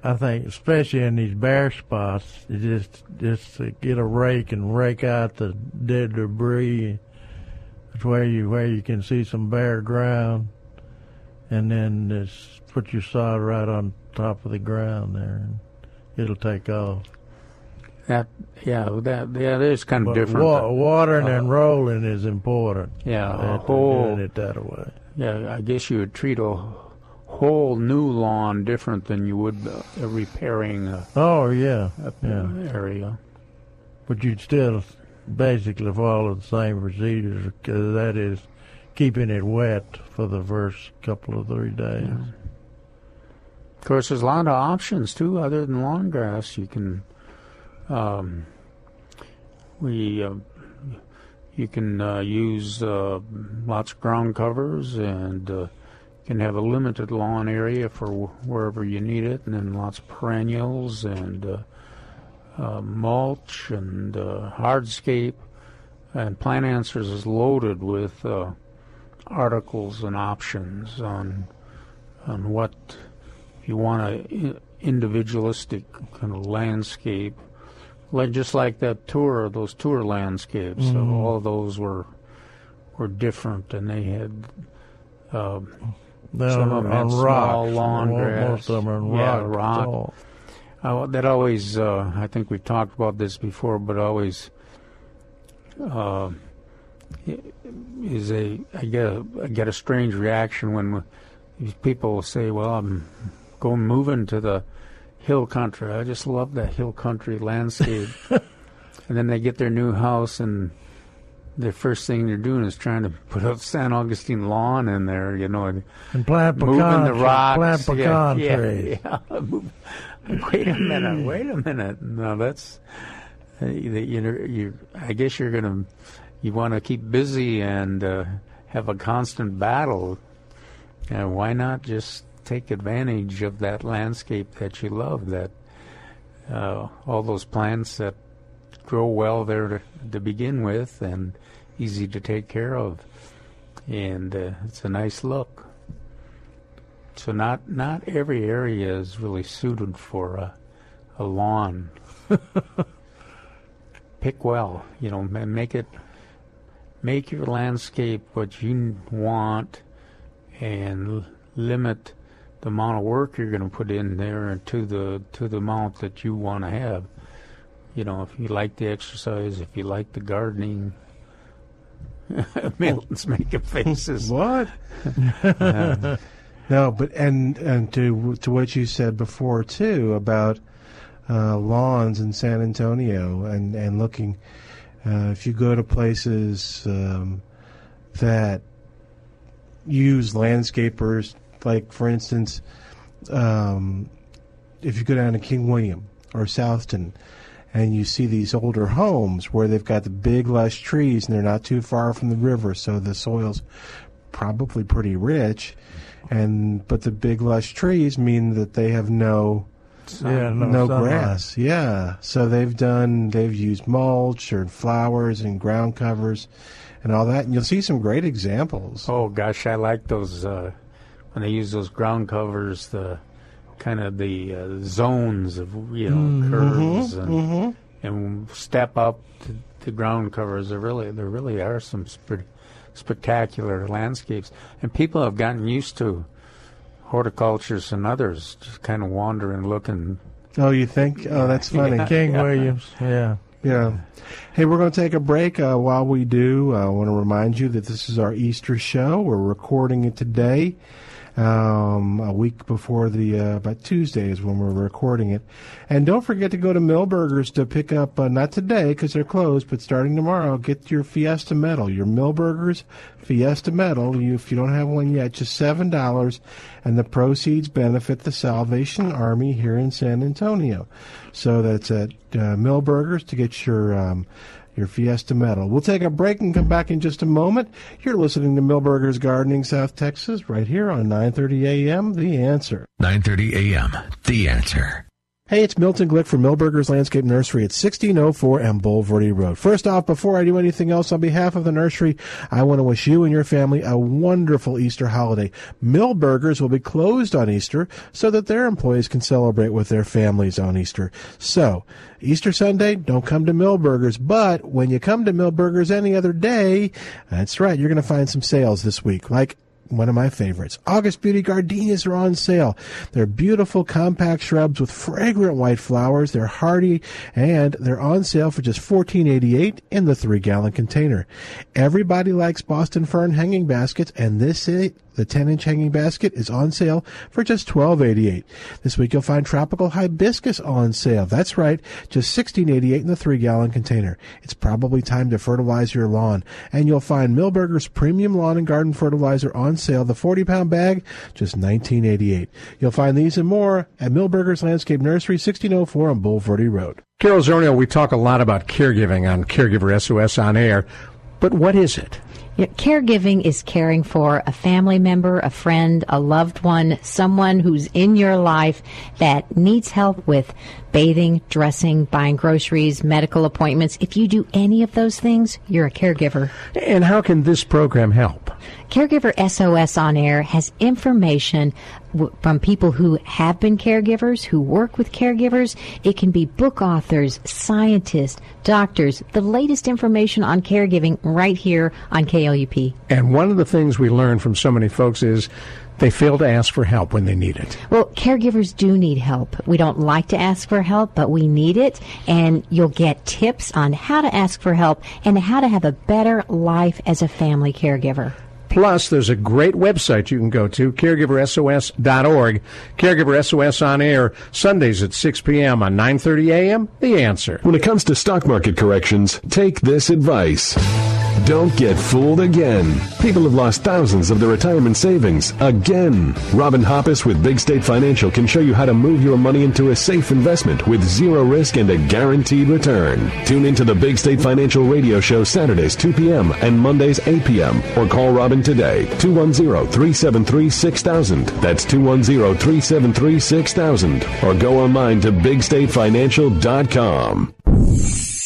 I think, especially in these bare spots, you just just get a rake and rake out the dead debris. It's where you where you can see some bare ground, and then just put your sod right on top of the ground there, and it'll take off. That yeah, that yeah, that is kind of But different. wa- watering Uh, and rolling is important. Yeah, a whole doing it that way. Yeah, I guess you would treat a whole new lawn different than you would uh, repairing a, Oh yeah, a yeah. area. But you'd still basically follow the same procedures. that is keeping it wet for the first couple of three days. Of course, there's a lot of options too, other than lawn grass. You can, um, we, uh, you can uh, use uh, lots of ground covers, and uh, can have a limited lawn area for wh- wherever you need it, and then lots of perennials and uh, uh, mulch and uh, hardscape. And Plant Answers is loaded with uh, articles and options on on what you want a individualistic kind of landscape, like just like that tour, those tour landscapes. So Mhm. all of those were were different, and they had. Uh, some of them had small lawn grass. most of them are on yeah, rocks, rock. Uh, that always, uh, I think we've talked about this before, but always uh, is a I get a I get a strange reaction when these people say, "Well, I'm going moving to the hill country. I just love that hill country landscape." and then they get their new house and the first thing they're doing is trying to put a San Augustine lawn in there, you know, and, And plant moving pecan the rocks. plant yeah, pecan yeah, trees. yeah. Move- wait a minute, wait a minute. No, that's uh, you, you know, you. I guess you're gonna you want to keep busy and uh, have a constant battle. And why not just take advantage of that landscape that you love? That uh, all those plants that grow well there to, to begin with and easy to take care of, and uh, it's a nice look. So not not every area is really suited for a, a lawn. Pick well, you know, make it make your landscape what you want, and limit the amount of work you're going to put in there to the to the amount that you want to have. You know, if you like the exercise, if you like the gardening. Milton's making faces. What? Uh, no, but and and to to what you said before too about uh, lawns in San Antonio and and looking uh, if you go to places um, that use landscapers, like for instance, um, if you go down to King William or Southtown, and you see these older homes where they've got the big lush trees and they're not too far from the river, so the soil's probably pretty rich, and but the big lush trees mean that they have no Yeah, no no grass. Yeah, so they've done they've used mulch or flowers and ground covers and all that, and you'll see some great examples. Oh gosh, I like those uh, when they use those ground covers, the kind of the uh, zones of you know Mhm, curves and, mhm. and step up to, to ground covers. There really there really are some sp- spectacular landscapes, and people have gotten used to horticulturists and others just kind of wandering, looking. Oh, you think? Oh, that's funny. Yeah, King yeah. Williams, yeah. Yeah. Hey, we're going to take a break. Uh, while we do, uh, I want to remind you that this is our Easter show. We're recording it today, um, a week before the, uh, about Tuesday is when we're recording it. And don't forget to go to Milberger's to pick up, uh, not today because they're closed, but starting tomorrow, get your Fiesta Medal, your Milberger's Fiesta Medal. You, if you don't have one yet, just $7, and the proceeds benefit the Salvation Army here in San Antonio. So that's at uh, Milberger's to get your um, your Fiesta medal. We'll take a break and come back in just a moment. You're listening to Milberger's Gardening South Texas right here on 9:30 a.m. The Answer. 9:30 a.m. The Answer. Hey, it's Milton Glick from Milberger's Landscape Nursery at 1604 and Bulverde Road. First off, before I do anything else, on behalf of the nursery, I want to wish you and your family a wonderful Easter holiday. Milberger's will be closed on Easter so that their employees can celebrate with their families on Easter. So, Easter Sunday, don't come to Milberger's, but when you come to Milberger's any other day, that's right, you're going to find some sales this week, like one of my favorites. August Beauty Gardenias are on sale. They're beautiful compact shrubs with fragrant white flowers. They're hardy and they're on sale for just $14.88 in the three gallon container. Everybody likes Boston Fern hanging baskets and this is the 10 inch hanging basket is on sale for just $12.88. This week you'll find tropical hibiscus on sale. That's right, just $16.88 in the 3 gallon container. It's probably time to fertilize your lawn. And you'll find Milberger's Premium Lawn and Garden Fertilizer on sale, the 40 pound bag, just $19.88. You'll find these and more at Milberger's Landscape Nursery, 1604 on Bulverde Road. Carol Zernial, we talk a lot about caregiving on Caregiver SOS on air, but what is it? Caregiving is caring for a family member, a friend, a loved one, someone who's in your life that needs help with bathing, dressing, buying groceries, medical appointments. If you do any of those things, you're a caregiver. And how can this program help? Caregiver SOS on air has information w- from people who have been caregivers, who work with caregivers. It can be book authors, scientists, doctors, the latest information on caregiving right here on KLUP. And one of the things we learn from so many folks is they fail to ask for help when they need it. Well, caregivers do need help. We don't like to ask for help, but we need it. And you'll get tips on how to ask for help and how to have a better life as a family caregiver. Plus, there's a great website you can go to, caregiversos.org. Caregiver SOS on air, Sundays at 6 p.m. on 9.30 a.m. The Answer. When it comes to stock market corrections, take this advice. Don't get fooled again. People have lost thousands of their retirement savings again. Robin Hoppus with Big State Financial can show you how to move your money into a safe investment with zero risk and a guaranteed return. Tune into the Big State Financial Radio Show Saturdays 2 p.m. and Mondays 8 p.m. or call Robin today 210-373-6000. That's 210-373-6000 or go online to bigstatefinancial.com.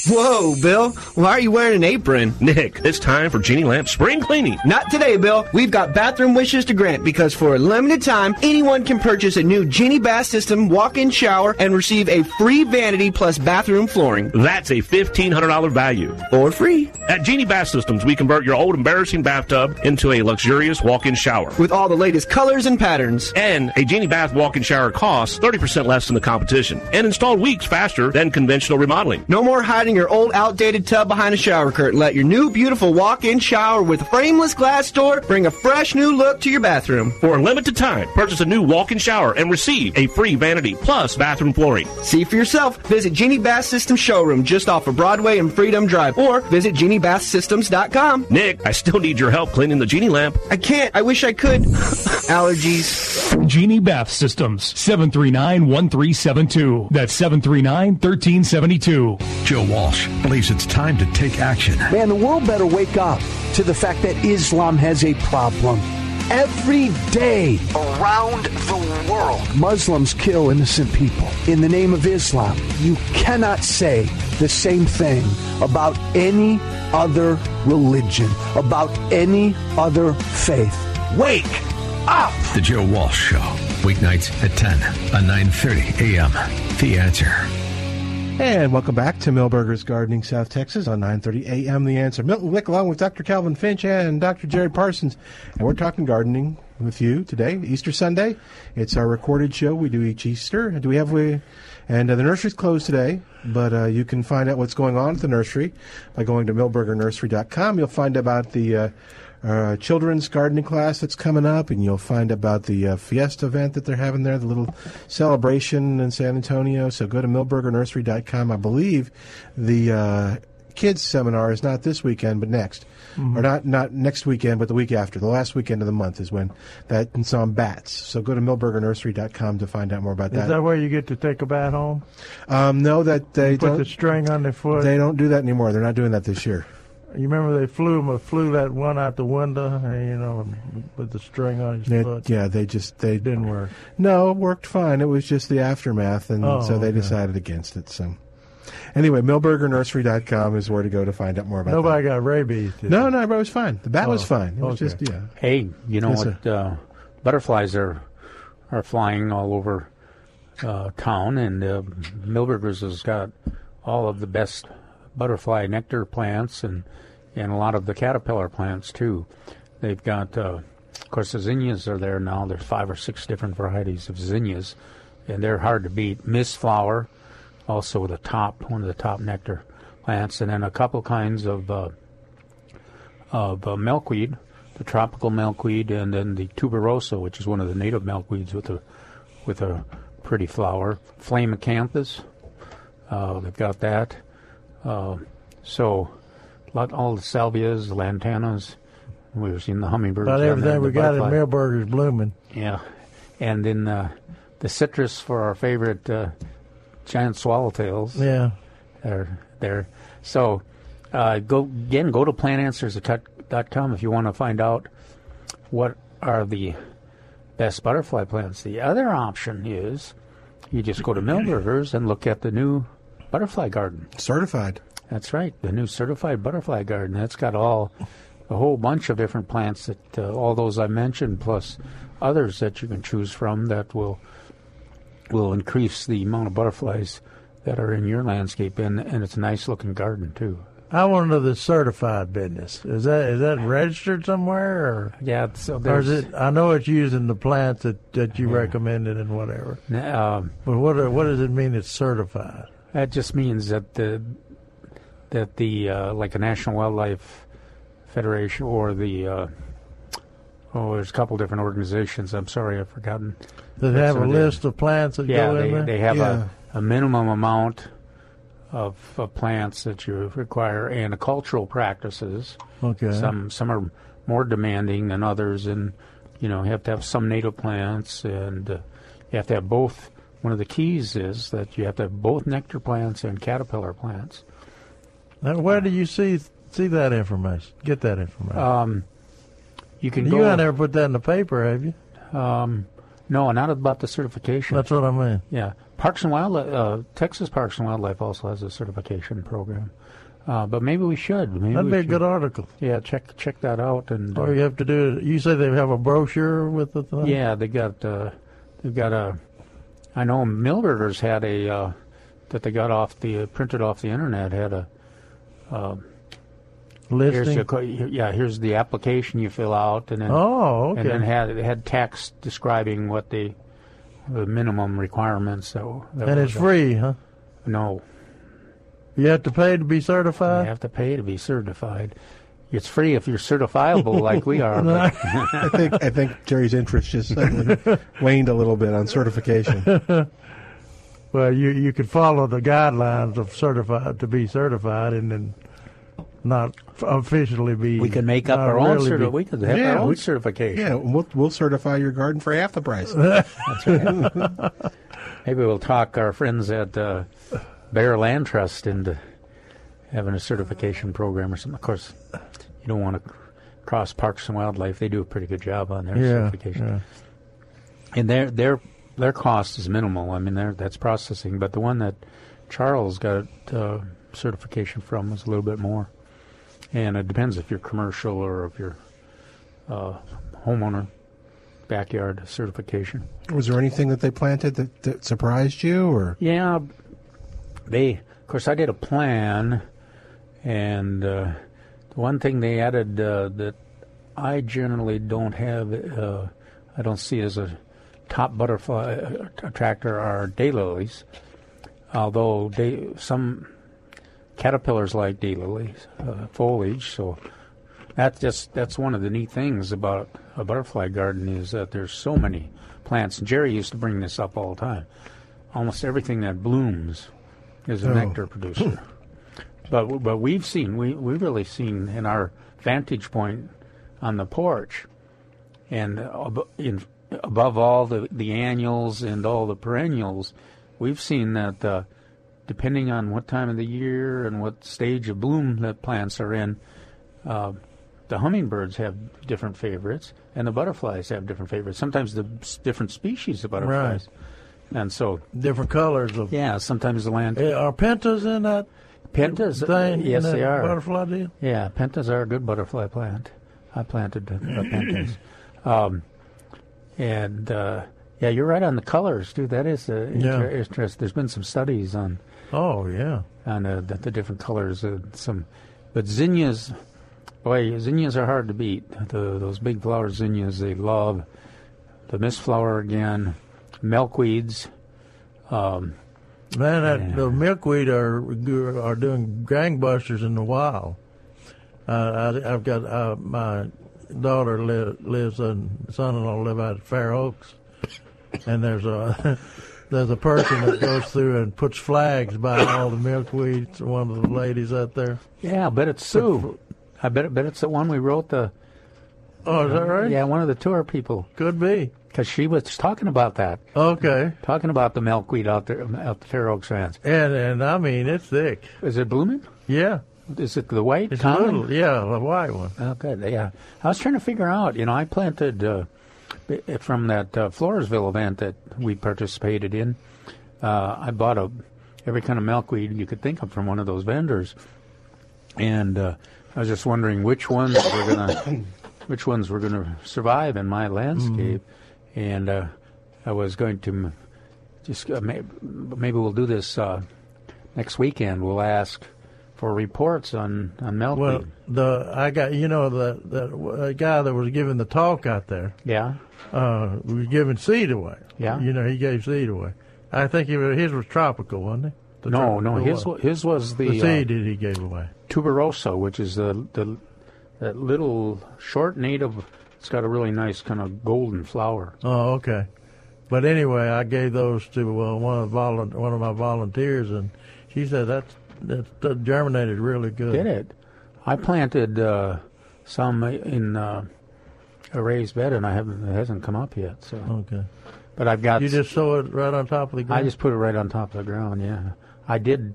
Whoa, Bill. Why are you wearing an apron? Nick, it's time for Genie Lamp spring cleaning. Not today, Bill. We've got bathroom wishes to grant because for a limited time, anyone can purchase a new Genie Bath System walk-in shower and receive a free vanity plus bathroom flooring. That's a $1,500 value. Or free. At Genie Bath Systems, we convert your old embarrassing bathtub into a luxurious walk-in shower. With all the latest colors and patterns. And a Genie Bath walk-in shower costs 30% less than the competition and installed weeks faster than conventional remodeling. No more hiding your old outdated tub behind a shower curtain. Let your new beautiful walk-in shower with a frameless glass door bring a fresh new look to your bathroom. For a limited time, purchase a new walk-in shower and receive a free vanity plus bathroom flooring. See for yourself. Visit Genie Bath System showroom just off of Broadway and Freedom Drive or visit GenieBathSystems.com. Nick, I still need your help cleaning the Genie lamp. I can't. I wish I could. Allergies. Genie Bath Systems, 739 1372. That's 739 1372. Joe Walsh believes it's time to take action. Man, the world better wake up to the fact that Islam has a problem. Every day around the world, Muslims kill innocent people in the name of Islam. You cannot say the same thing about any other religion, about any other faith. Wake up! The Joe Walsh Show, weeknights at 10 on 9:30 a.m. The Answer. And welcome back to Milberger's Gardening, South Texas on 9:30 a.m. The Answer. Milton Wick, along with Dr. Calvin Finch and Dr. Jerry Parsons, and we're talking gardening with you today, Easter Sunday. It's our recorded show we do each Easter. Do we have we? And uh, the nursery's closed today, but uh, you can find out what's going on at the nursery by going to milbergernursery.com. You'll find about the uh, uh, children's gardening class that's coming up, and you'll find about the uh, Fiesta event that they're having there, the little celebration in San Antonio. So go to milbergernursery.com. I believe the uh, kids seminar is not this weekend, but next. Mhm. Or not not next weekend, but the week after. The last weekend of the month is when that it's on bats. So go to milbergernursery.com to find out more about Is that where you get to take a bat home? Um, no, that they You put don't. the string on their foot? They don't do that anymore. They're not doing that this year. You remember they flew him, flew that one out the window, and, you know, with the string on his They- foot. yeah, they just they didn't work. No, it worked fine. It was just the aftermath, and Oh, so they okay. decided against it. So, anyway, milbergernursery.com is where to go to find out more about. Nobody got rabies. No, they? no, it was fine. The bat was Oh, fine. It was okay. just yeah. Hey, you know Yes, what? Uh, butterflies are are flying all over uh, town, and uh, Milberger's has got all of the best butterfly nectar plants and and a lot of the caterpillar plants too. They've got, uh, of course, the zinnias are there now. There's five or six different varieties of zinnias, and they're hard to beat. Mist flower, also the top one of the top nectar plants, and then a couple kinds of uh, of uh, milkweed, the tropical milkweed, and then the tuberosa, which is one of the native milkweeds with a with a pretty flower. Flame acanthus, uh, they've got that. Uh, so, lot all the salvias, the lantanas. We've seen the hummingbirds. About everything there, we got in butterfly. Milberger's blooming. Yeah, and then uh, the citrus for our favorite uh, giant swallowtails. Yeah. they're there. So uh, go again. Go to plantanswers.com if you want to find out what are the best butterfly plants. The other option is you just go to Milberger's and look at the new butterfly garden. Certified. That's right, the new certified butterfly garden. That's got all a whole bunch of different plants that uh, all those I mentioned, plus others that you can choose from that will will increase the amount of butterflies that are in your landscape, and and it's a nice looking garden too. I want to know the certified business. Is that is that registered somewhere, or yeah? So or is it? I know it's using the plants that, that you recommended and whatever. Um, but what what does it mean? It's certified. That just means that the that the uh, like a National Wildlife Federation or the uh, oh, there's a couple different organizations. I'm sorry, I've forgotten. But have a list of plants that yeah, go in they, there? they have Yeah. a, a minimum amount of, of plants that you require and the cultural practices. Okay. Some some are more demanding than others, and you know you have to have some native plants, and uh, you have to have both. One of the keys is that you have to have both nectar plants and caterpillar plants. Now, where do you see see that information? Get that information. Um, you can you go. haven't ever put that in the paper, have you? Um, no, not about the certification. That's what I mean. Yeah, Parks and Wildlife, uh, Texas Parks and Wildlife also has a certification program. Uh, but maybe we should. Maybe That'd we be a should- good article. Yeah, check check that out. And Or you have to do. You say they have a brochure with the thing. yeah, they got uh, they've got a. I know Milberger's had a uh, that they got off the uh, printed off the internet had a. Uh, Here's Listing? your, yeah, here's the application you fill out, and then Oh, okay. and then had it had text describing what the the minimum requirements that, that and it's free, huh? No, You have to pay to be certified. you have to pay to be certified. It's free if you're certifiable like we are. I think I think Jerry's interest just waned a little bit on certification. well, you you could follow the guidelines of certified to be certified, and then not officially be. We can make up our own really certi- be- we could have our own certification. Yeah, we'll we'll certify your garden for half the price. That's right. Maybe we'll talk our friends at uh, Bexar Land Trust into having a certification program or something. Of course, you don't want to cross Parks and Wildlife. They do a pretty good job on their Yeah, certification. yeah. And their their their cost is minimal. I mean, that's processing. But the one that Charles got uh, certification from was a little bit more. And it depends if you're commercial or if you're uh, homeowner backyard certification. Was there anything that they planted that, that surprised you, or Yeah, they. Of course, I did a plan, and uh, one thing they added uh, that I generally don't have, uh, I don't see as a top butterfly uh, attractor are daylilies. Although they, some caterpillars like daylilies uh, foliage, so that's just that's one of the neat things about a butterfly garden is that there's so many plants. Jerry used to bring this up all the time. Almost everything that blooms is a Oh. nectar producer. but but we've seen we we've really seen in our vantage point on the porch, and ab- in, above all the the annuals and all the perennials, we've seen that uh, depending on what time of the year and what stage of bloom the plants are in, uh, the hummingbirds have different favorites, and the butterflies have different favorites. Sometimes the s- different species of butterflies, and so different colors of. yeah. Sometimes the land Eh, Are pentas in that pentas, thing? in yes, they are Butterfly deal. Yeah, pentas are a good butterfly plant. I planted uh, pentas, um, and uh, yeah, you're right on the colors, too. That is uh, Yeah. interest. There's been some studies on Oh yeah. on uh, the, the different colors. Uh, some, but zinnias, boy, zinnias are hard to beat. The, those big flower zinnias, they love. The mist flower again, milkweeds. Um, Man, that, the milkweed are are doing gangbusters in the wild. Uh, I, I've got uh, my daughter li- lives and son-in-law live out at Fair Oaks, and there's a there's a person that goes through and puts flags by all the milkweeds. One of the ladies out there. yeah, I bet it's Sue. I bet, bet it's the one we wrote the. Oh, is that right? Yeah, one of the tour people. Could be. Because she was talking about that. Okay. Talking about the milkweed out there out the Fair Oaks fans. And and I mean it's thick. Is it blooming? Yeah. Is it the white It's common? little, yeah, the white one. Okay. Yeah, I was trying to figure out. You know, I planted uh, from that uh, Floresville event that we participated in. Uh, I bought a every kind of milkweed you could think of from one of those vendors, and uh, I was just wondering which ones were gonna which ones were gonna survive in my landscape, and uh, I was going to m- just uh, may- maybe we'll do this uh, next weekend. We'll ask for reports on on milkweed. Well, the I got you know the the guy that was giving the talk out there. Yeah. Uh, was giving seed away. Yeah. You know, he gave seed away. I think he was, his was tropical, wasn't it? The no, no, his one. wa- his was the, the uh, seed that he gave away. tuberosa, which is the the that little short native. It's got a really nice kind of golden flower. Oh, okay. But anyway, I gave those to uh, one of volu- one of my volunteers, and she said that's that, that germinated really good. Did it? I planted uh, some in uh, a raised bed, and I haven't. It hasn't come up yet. So Okay. But I've got. You just sow it right on top of the ground. I just put it right on top of the ground. Yeah, I did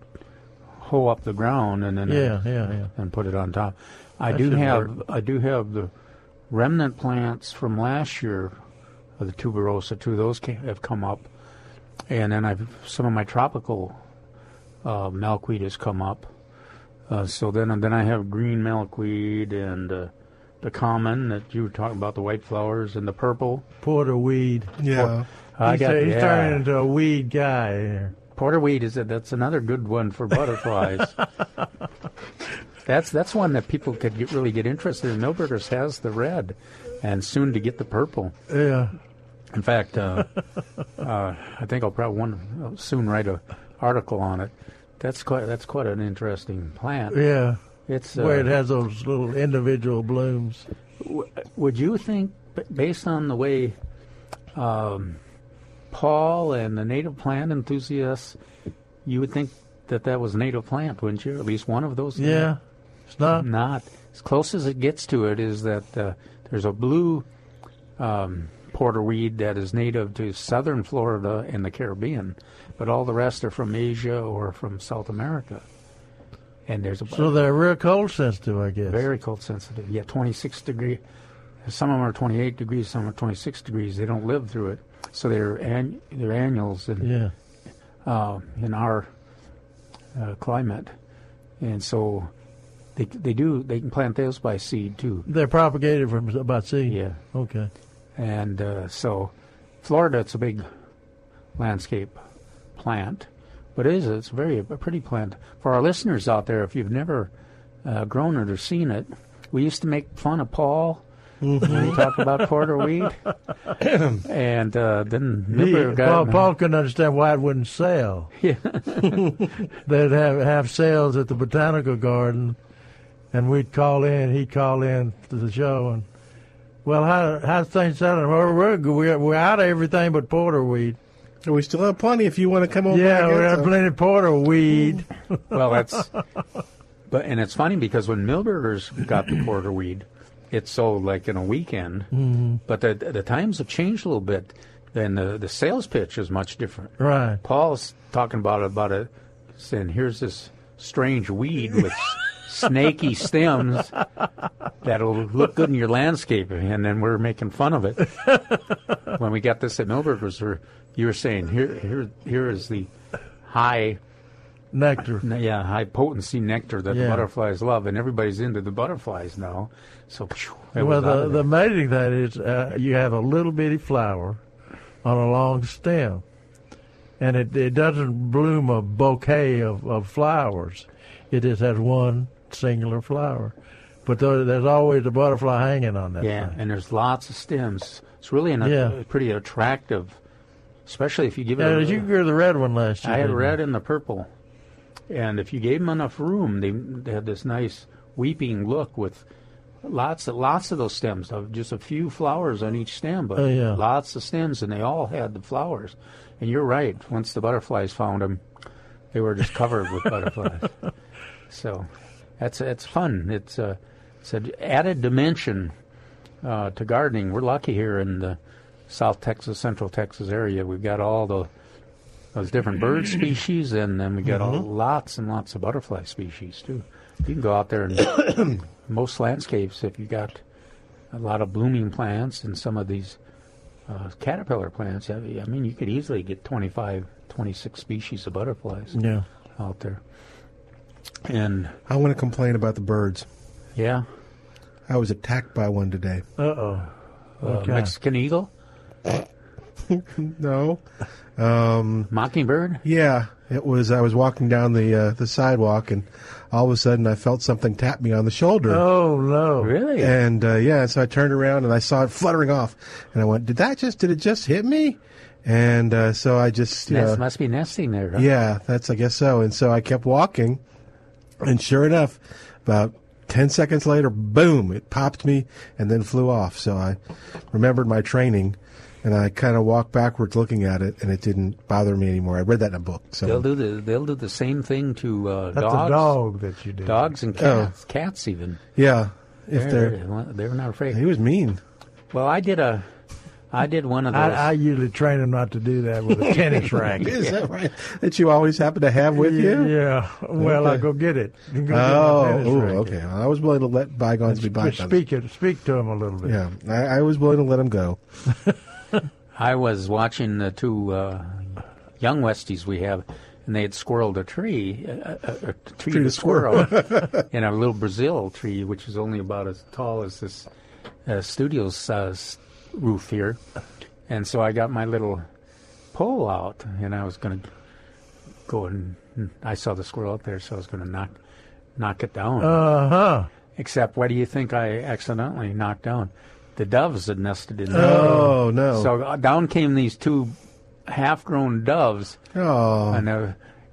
hoe up the ground and then Yeah, yeah, yeah. and put it on top. I That do have work. I do have the remnant plants from last year of the tuberosa too. Those ca have come up, and then I've some of my tropical uh, milkweed has come up. Uh, so then then I have green milkweed and uh, the common that you were talking about, the white flowers and the purple. Porter weed. Yeah. I he's, got he's yeah. turning into a weed guy here. Porterweed is a, that's another good one for butterflies. that's that's one that people could get, really get interested in. Milberger's has the red, and soon to get the purple. Yeah. In fact, uh, uh, I think I'll probably one, soon write an article on it. That's quite that's quite an interesting plant. Yeah. It's where uh, it has those little individual blooms. W- would you think, based on the way um, Paul and the native plant enthusiasts, you would think that that was a native plant, wouldn't you? At least one of those. Yeah. It's not. Not as close as it gets to it is that uh, there's a blue um, porterweed that is native to southern Florida and the Caribbean, but all the rest are from Asia or from South America. And there's a So they're real cold sensitive, I guess. very cold sensitive. Yeah, 26 degree. Some of them are 28 degrees. Some are 26 degrees. They don't live through it, so they're an, they're annuals in Yeah. uh, in our uh, climate, and so they they do they can plant those by seed too. They're propagated from about seed. Yeah. Okay. And uh, so, Florida, it's a big landscape plant, but it is it's a very a pretty plant. For our listeners out there, if you've never uh, grown it or seen it, we used to make fun of Paul when he talked about porterweed, and uh, then got Paul, Paul couldn't understand why it wouldn't sell. Yeah. They'd have have sales at the botanical garden, and we'd call in. He'd call in to the show, and well, how how's things selling? Well, we're we're, we're out of everything but porter porterweed. We still have plenty if you want to come over. Yeah, we have some. plenty of porterweed. well, that's but and it's funny because when Milberger's got the porterweed, it sold like in a weekend. Mhm. But the the times have changed a little bit. Then the the sales pitch is much different. Right. Paul's talking about about it, saying here's this strange weed with snaky stems that'll look good in your landscape, and then we're making fun of it. when we got this at Milberger's, we're- you were saying here here here is the high nectar. Yeah, high potency nectar that the butterflies love, and everybody's into the butterflies now. So, phew, well, the, the amazing thing is uh, you have a little bitty flower on a long stem, and it, it doesn't bloom a bouquet of, of flowers. It just has one singular flower. But there, there's always a butterfly hanging on that. yeah, thing. and there's lots of stems. It's really an, Yeah. a pretty attractive, especially if you give it. Yeah, a, you grew the red one last year. I had didn't you? red and the purple, and if you gave them enough room, they, they had this nice weeping look with lots of lots of those stems of just a few flowers on each stem, but Oh, yeah. lots of stems, and they all had the flowers. And you're right. Once the butterflies found them, they were just covered with butterflies. So that's it's fun. It's a it's an added dimension uh, to gardening. We're lucky here in the South Texas, Central Texas area. We've got all the those different bird species, and then we got all, Mhm. lots and lots of butterfly species too. You can go out there and most landscapes, if you got a lot of blooming plants and some of these uh, caterpillar plants, I I mean, you could easily get 25, 26 species of butterflies Yeah. out there. And I want to complain about the birds. yeah, I was attacked by one today. Uh oh. uh, Okay. Mexican eagle, no. Um, mockingbird. yeah, it was. I was walking down the uh, the sidewalk, and all of a sudden, I felt something tap me on the shoulder. Oh no! Really? And uh, yeah, so I turned around and I saw it fluttering off, and I went, "Did that just? Did it just hit me?" And uh, so I just, you Nest, know, must be nesting there. Huh? yeah, that's I guess so. And so I kept walking, and sure enough, about ten seconds later, boom! It popped me and then flew off. So I remembered my training, and I kind of walked backwards looking at it, and it didn't bother me anymore. I read that in a book. So They'll do the they'll do the same thing to uh, That's dogs. a dog that you did. Dogs and Oh. cats, cats even. yeah, if they're, they're not afraid. he was mean. Well, I did a, I did one of those. I, I usually train them not to do that with a tennis racket. Is that right? That you always happen to have with you? Yeah. Well, I Okay. go get it. Go Oh, tennis ooh, racket. okay. I was willing to let bygones be bygones. Speak it. Speak to them a little bit. Yeah, I, I was willing to let them go. I was watching the two uh, young Westies we have, and they had squirreled a tree, a, a, a tree, Tree to to squirrel, squirrel. in a little Brazil tree, which is only about as tall as this uh, studio's uh, s- roof here. And so I got my little pole out, and I was going to go and I saw the squirrel up there, so I was going to knock knock it down. Uh huh. Except, what do you think I accidentally knocked down? The doves had nested in there. Oh, no. So uh, down came these two half-grown doves, Oh, and uh,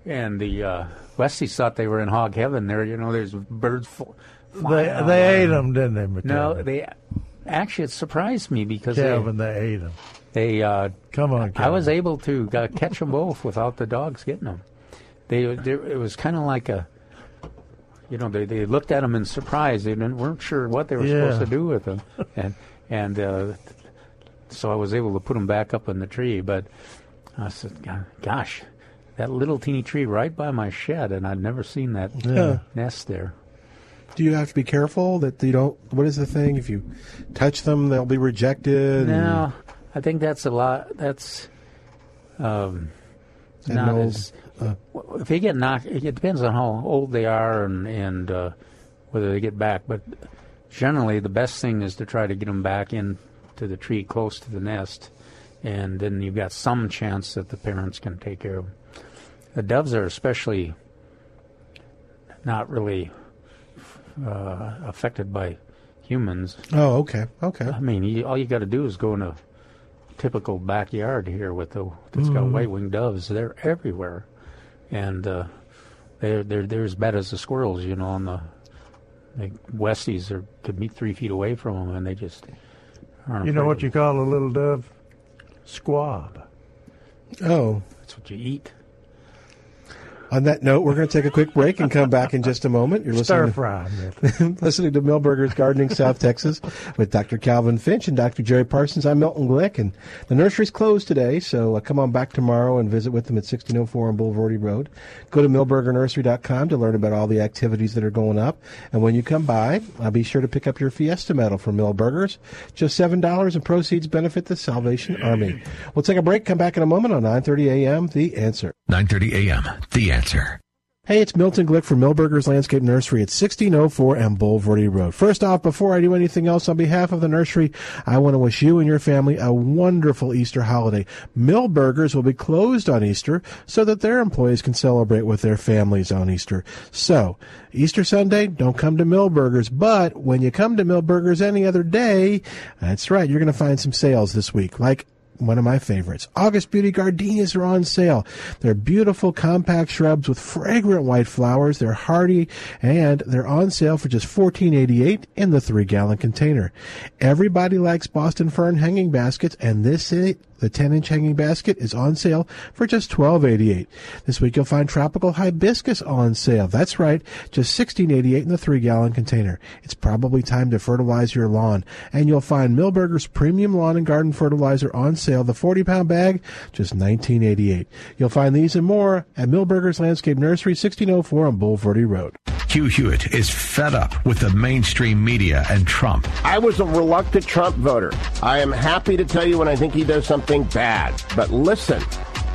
and the uh, Westies thought they were in hog heaven. There, you know, there's birds. Fl- They they ate them, didn't they? No, they actually it surprised me because Calvin, they ate them. they they uh, Come on, I was able to uh, catch them both without the dogs getting them. They, they it was kind of like a, you know, they, they looked at them in surprise. They didn't, weren't sure what they were Yeah. supposed to do with them, and and uh, so I was able to put them back up in the tree. But I said, "Gosh, that little teeny tree right by my shed, and I'd never seen that Yeah. nest there." Do you have to be careful that you don't? What is the thing? If you touch them, they'll be rejected. No, I think that's a lot. That's um, not old, as. if they get knocked, it depends on how old they are and and uh, whether they get back. But generally, the best thing is to try to get them back into the tree close to the nest, and then you've got some chance that the parents can take care of them. The doves are especially not really uh, affected by humans. Oh, okay, okay. I mean, you, all you got to do is go in a typical backyard here with the that's got Mhm. white-winged doves. They're everywhere, and uh, they're they're they're as bad as the squirrels. You know, on the the Westies are could be three feet away from them, and they just aren't. You know what you call a little dove? Squab. Oh. That's what you eat. On that note, we're going to take a quick break and come back in just a moment. You're listening Stir fry. Milton. to, listening to Milberger's Gardening South Texas with Dr. Calvin Finch and Dr. Jerry Parsons. I'm Milton Glick, and the nursery's closed today, so uh, come on back tomorrow and visit with them at 1604 on Bulverde Road. Go to milbergernursery.com to learn about all the activities that are going up. And when you come by, uh, be sure to pick up your Fiesta medal from Milberger's. Just $7 and proceeds benefit the Salvation Army. We'll take a break, come back in a moment on 9.30 a.m. The Answer. 9:30 a.m. The answer. Hey, it's Milton Glick from Milberger's Landscape Nursery at 1604 and Bulverde Road. First off, before I do anything else, on behalf of the nursery, I want to wish you and your family a wonderful Easter holiday. Milberger's will be closed on Easter so that their employees can celebrate with their families on Easter. So, Easter Sunday, don't come to Milberger's, but when you come to Milberger's any other day, that's right, you're going to find some sales this week, like one of my favorites. August Beauty Gardenias are on sale. They're beautiful compact shrubs with fragrant white flowers. They're hardy and they're on sale for just $14.88 in the three gallon container. Everybody likes Boston Fern hanging baskets and this is the 10 inch hanging basket is on sale for just $12.88. This week you'll find tropical hibiscus on sale. That's right, just $16.88 in the 3 gallon container. It's probably time to fertilize your lawn. And you'll find Milberger's Premium Lawn and Garden Fertilizer on sale. The 40 pound bag, just $19.88. You'll find these and more at Milberger's Landscape Nursery, 1604 on Bulverde Road. Hugh Hewitt is fed up with the mainstream media and Trump. I was a reluctant Trump voter. I am happy to tell you when I think he does something bad. But listen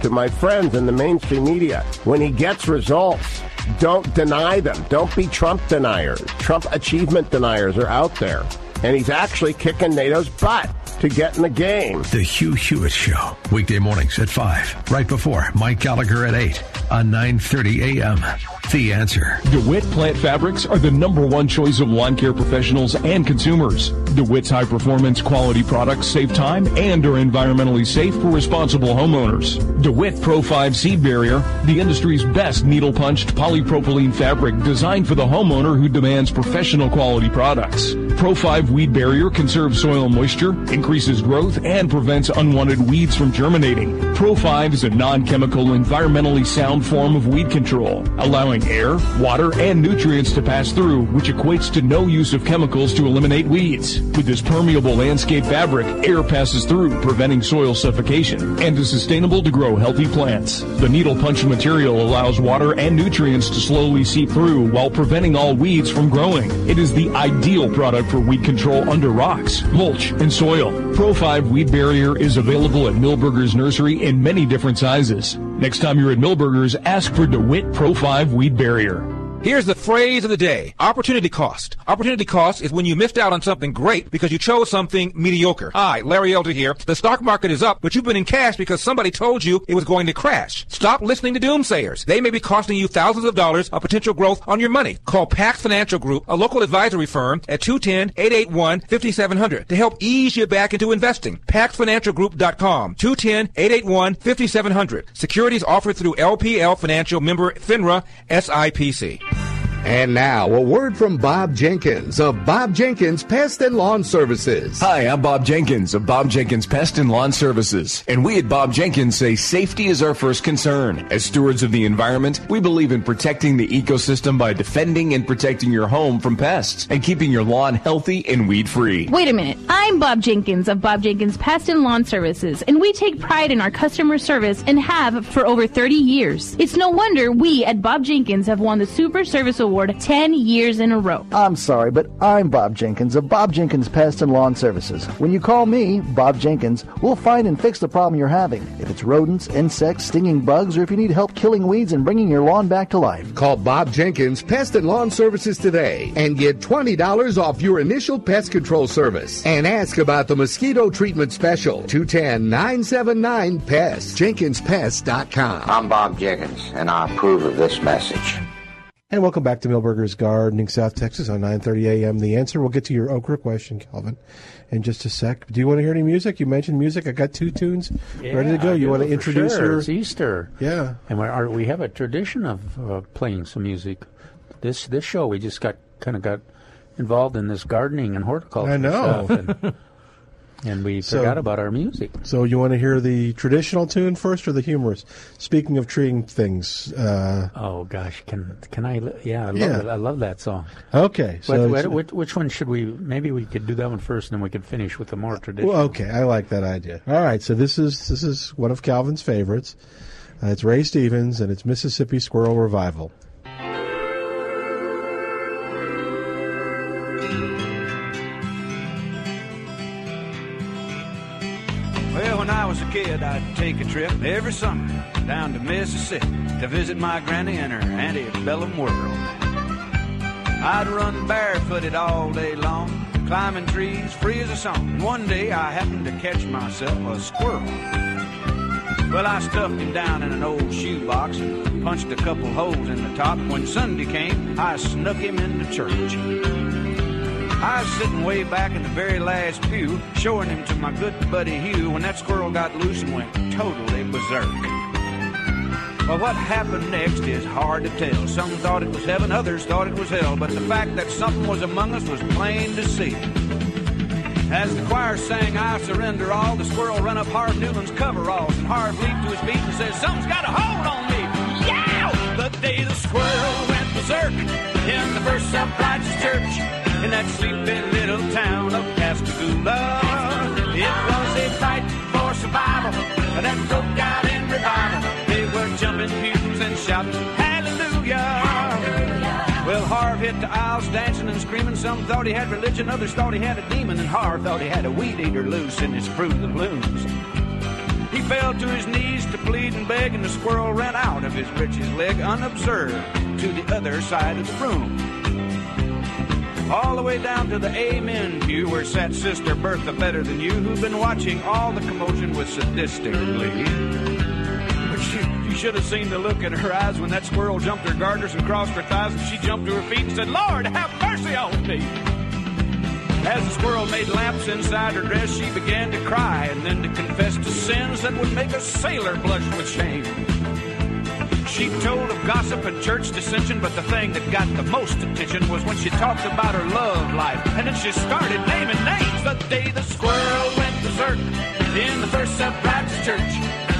to my friends in the mainstream media. When he gets results, Don't deny them. Don't be Trump deniers. Trump achievement deniers are out there. And he's actually kicking NATO's butt to get in the game. The Hugh Hewitt Show, weekday mornings at 5, right before Mike Gallagher at 8 on 9.30 a.m. The Answer. DeWitt Plant Fabrics are the number one choice of lawn care professionals and consumers. DeWitt's high performance quality products save time and are environmentally safe for responsible homeowners. DeWitt Pro 5 Weed Barrier, the industry's best needle punched polypropylene fabric designed for the homeowner who demands professional quality products. Pro 5 Weed Barrier conserves soil moisture, increases growth, and prevents unwanted weeds from germinating. Pro 5 is a non-chemical, environmentally sound form of weed control, allowing air, water, and nutrients to pass through, which equates to no use of chemicals to eliminate weeds. With this permeable landscape fabric, air passes through, preventing soil suffocation, and is sustainable to grow healthy plants. The needle punch material allows water and nutrients to slowly seep through while preventing all weeds from growing. It is the ideal product for weed control under rocks, mulch, and soil. Pro 5 Weed Barrier is available at Milberger's Nursery in many different sizes. Next time you're at Milberger's, ask for DeWitt Pro 5 Weed Barrier. Here's the phrase of the day. Opportunity cost. Opportunity cost is when you missed out on something great because you chose something mediocre. Hi, Larry Elder here. The stock market is up, but you've been in cash because somebody told you it was going to crash. Stop listening to doomsayers. They may be costing you thousands of dollars of potential growth on your money. Call Pax Financial Group, a local advisory firm, at 210-881-5700 to help ease you back into investing. PaxFinancialGroup.com. 210-881-5700. Securities offered through LPL Financial member FINRA SIPC. And now, a word from Bob Jenkins of Bob Jenkins Pest and Lawn Services. Hi, I'm Bob Jenkins of Bob Jenkins Pest and Lawn Services. And we at Bob Jenkins say safety is our first concern. As stewards of the environment, we believe in protecting the ecosystem by defending and protecting your home from pests and keeping your lawn healthy and weed free. Wait a minute. I'm Bob Jenkins of Bob Jenkins Pest and Lawn Services, and we take pride in our customer service and have for over 30 years. It's no wonder we at Bob Jenkins have won the Super Service Award 10 years in a row. I'm sorry, but I'm Bob Jenkins of Bob Jenkins Pest and Lawn Services. When you call me, Bob Jenkins, we'll find and fix the problem you're having. If it's rodents, insects, stinging bugs, or if you need help killing weeds and bringing your lawn back to life. Call Bob Jenkins Pest and Lawn Services today and get $20 off your initial pest control service. And ask about the mosquito treatment special. 210-979-PEST. JenkinsPest.com. I'm Bob Jenkins, and I approve of this message. And welcome back to Milberger's Gardening, South Texas on 9:30 a.m. The answer. We'll get to your okra question, Calvin, in just a sec. Do you want to hear any music? You mentioned music. I got two tunes ready to go. I You want to introduce sure. your? It's Easter. Yeah. And we, are, we have a tradition of uh, playing some music. This this show we just got kind of got involved in this gardening and horticulture I know. and, we So- forgot about our music. So you want to hear the traditional tune first or the humorous? Speaking of treating things. Uh, Oh gosh, can can I? Yeah, I love Yeah. it. I love that song. Okay, so it's- which, which one should we? Maybe we could do that one first, and then we could finish with the more traditional. Well, okay, I like that idea. All right, so this is this is one of Calvin's favorites. Uh, it's Ray Stevens and it's Mississippi Squirrel Revival. Was a kid, I'd take a trip every summer down to Mississippi to visit my granny and her antebellum world. I'd run barefooted all day long, climbing trees free as a song. One day I happened to catch myself a squirrel. Well, I stuffed him down in an old shoebox and punched a couple holes in the top. When Sunday came, I snuck him into church. I was sitting way back in the very last pew, showing him to my good buddy Hugh when that squirrel got loose and went totally berserk. Well, what happened next is hard to tell. Some thought it was heaven, others thought it was hell, but the fact that something was among us was plain to see. As the choir sang, I surrender all, the squirrel run up Harv Newland's coveralls, and Harv leaped to his feet and said, Something's got a hold on me. Yeah! The day the squirrel went berserk in the first self-righteous church in that sleepy little town of Pascagoula. It was a fight for survival that broke out in revival. They were jumping pews and shouting, Hallelujah! Well, Harv hit the aisles dancing and screaming. Some thought he had religion, others thought he had a demon, and Harv thought he had a weed eater loose in his Fruit of the Looms. He fell to his knees to plead and beg, and the squirrel ran out of his breeches leg unobserved to the other side of the room. All the way down to the Amen pew where sat Sister Bertha Better Than You, who'd been watching all the commotion with sadistic glee. But she, you should have seen the look in her eyes when that squirrel jumped her garters and crossed her thighs, and she jumped to her feet and said, Lord, have mercy on me. As the squirrel made laps inside her dress, she began to cry and then to confess to sins that would make a sailor blush with shame. She told of gossip and church dissension, but the thing that got the most attention was when she talked about her love life. And then she started naming names the day the squirrel went berserk in the First Baptist Church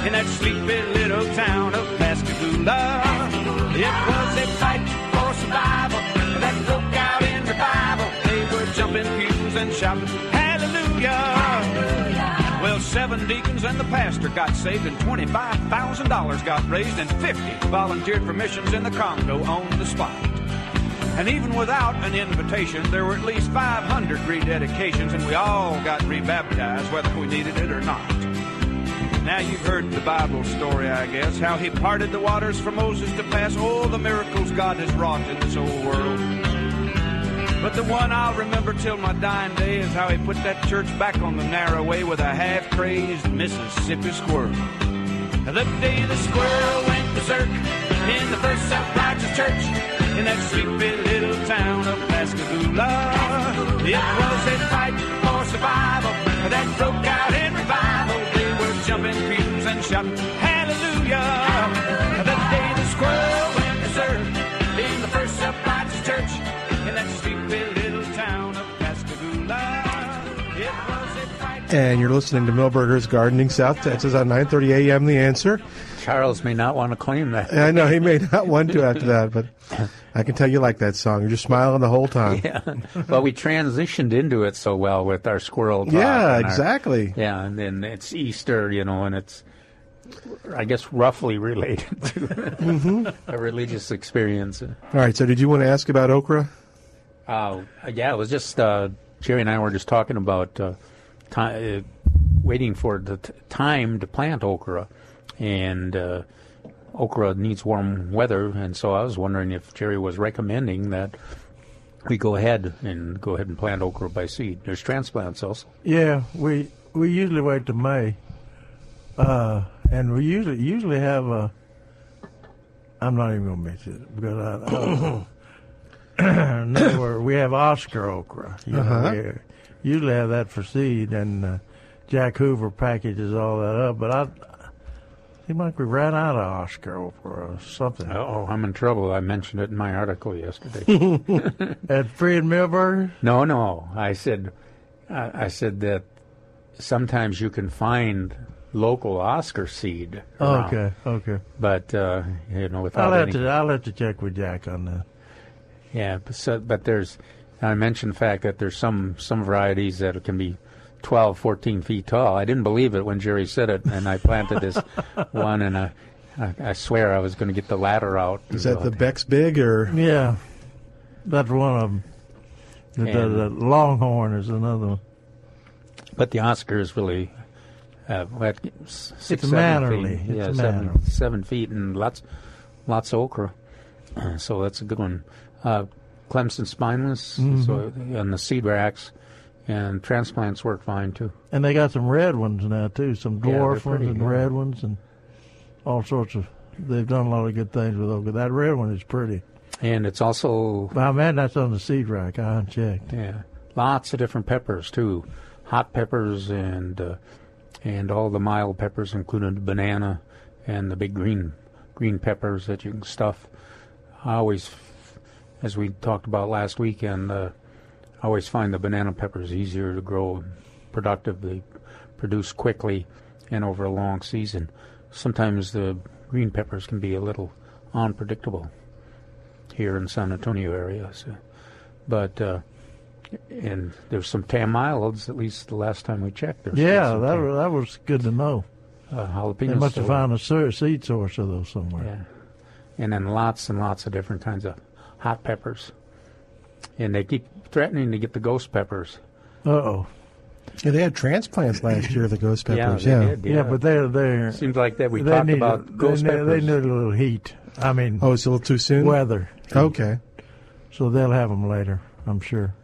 in that sleepy little town of Pascagoula. It was a fight for survival that broke out in revival. They were jumping pews and shouting, and the pastor got saved, and $25,000 got raised, and 50 volunteered for missions in the Congo on the spot. And even without an invitation, there were at least 500 rededications, and we all got rebaptized, whether we needed it or not. Now you've heard the Bible story, I guess, how he parted the waters for Moses to pass all the miracles God has wrought in this old world. But the one I'll remember till my dying day is how he put that church back on the narrow way with a half-crazed Mississippi squirrel. The day the squirrel went berserk in the first Self-Righteous Church in that sleepy little town of Pascagoula. It was a fight for survival that broke out in revival. They were jumping pews and shouting, Hallelujah! And you're listening to Milberger's Gardening, South Texas on 9:30 a.m. The Answer. Charles may not want to claim that. I know he may not want to after that, but I can tell you like that song. You're just smiling the whole time. Yeah. Well, we transitioned into it so well with our squirrel talk. Yeah, and our- exactly. yeah, and then it's Easter, you know, and it's, I guess, roughly related to Mhm. a religious experience. All right. So, did you want to ask about okra? Uh, yeah, it was just uh, Jerry and I were just talking about uh, ti uh, waiting for the t- time to plant okra, and uh, okra needs warm weather, and so I was wondering if Jerry was recommending that we go ahead and go ahead and plant okra by seed. There's transplants also. Yeah, we we usually wait to May, uh, and we usually usually have a. I'm not even going to mention it because I. I in other words, we have Oscar okra. You know, Uh-huh. Usually have that for seed, and uh, Jack Hoover packages all that up. But I, seemed like we ran out of Oscar or something. Oh, I'm in trouble. I mentioned it in my article yesterday. At Fred Milberger. No, no. I said, I, I said that sometimes you can find local Oscar seed. around. Okay, okay. But uh, you know, without I'll have any, to I'll have to check with Jack on that. yeah. But, so, but there's, I mentioned the fact that there's some some varieties that can be 12, 14 feet tall. I didn't believe it when Jerry said it, and I planted this one, and I, I, I swear I was going to get the ladder out. Is that the Beck's Big or? Yeah, that's one of them. The, the, the Longhorn is another one. But the Oscar is really uh, what, six, It's seven mannerly. Feet. It's yeah, mannerly. seven, seven feet and lots, lots of okra. Uh, so that's a good one. Uh, Clemson spineless, Mhm. so and the seed racks, and transplants work fine too. And they got some red ones now too, some Yeah, dwarf ones and yeah. red ones and all sorts of. They've done a lot of good things with okra. That red one is pretty. And it's also I man, that's on the seed rack. I unchecked. yeah, lots of different peppers too, hot peppers and uh, and all the mild peppers, including the banana and the big green green peppers that you can stuff. I always, as we talked about last weekend, uh, I always find the banana peppers easier to grow, productively, produce quickly and over a long season. Sometimes the green peppers can be a little unpredictable here in San Antonio area. So, but uh, and there's some Tam milds. At least the last time we checked, there's Yeah, that was, that was good to know. uh, jalapenos. They must have found a seed source of those somewhere. Yeah. And then lots and lots of different kinds of hot peppers. And they keep threatening to get the ghost peppers. Uh oh. Yeah, they had transplants last year. The ghost Yeah, peppers. they Yeah, did, Yeah, but they're they're. Seems like that we they talked need about a, ghost they, need- They need a little heat. I mean, Oh, it's a little too soon. weather. Okay. So they'll have them later, I'm sure.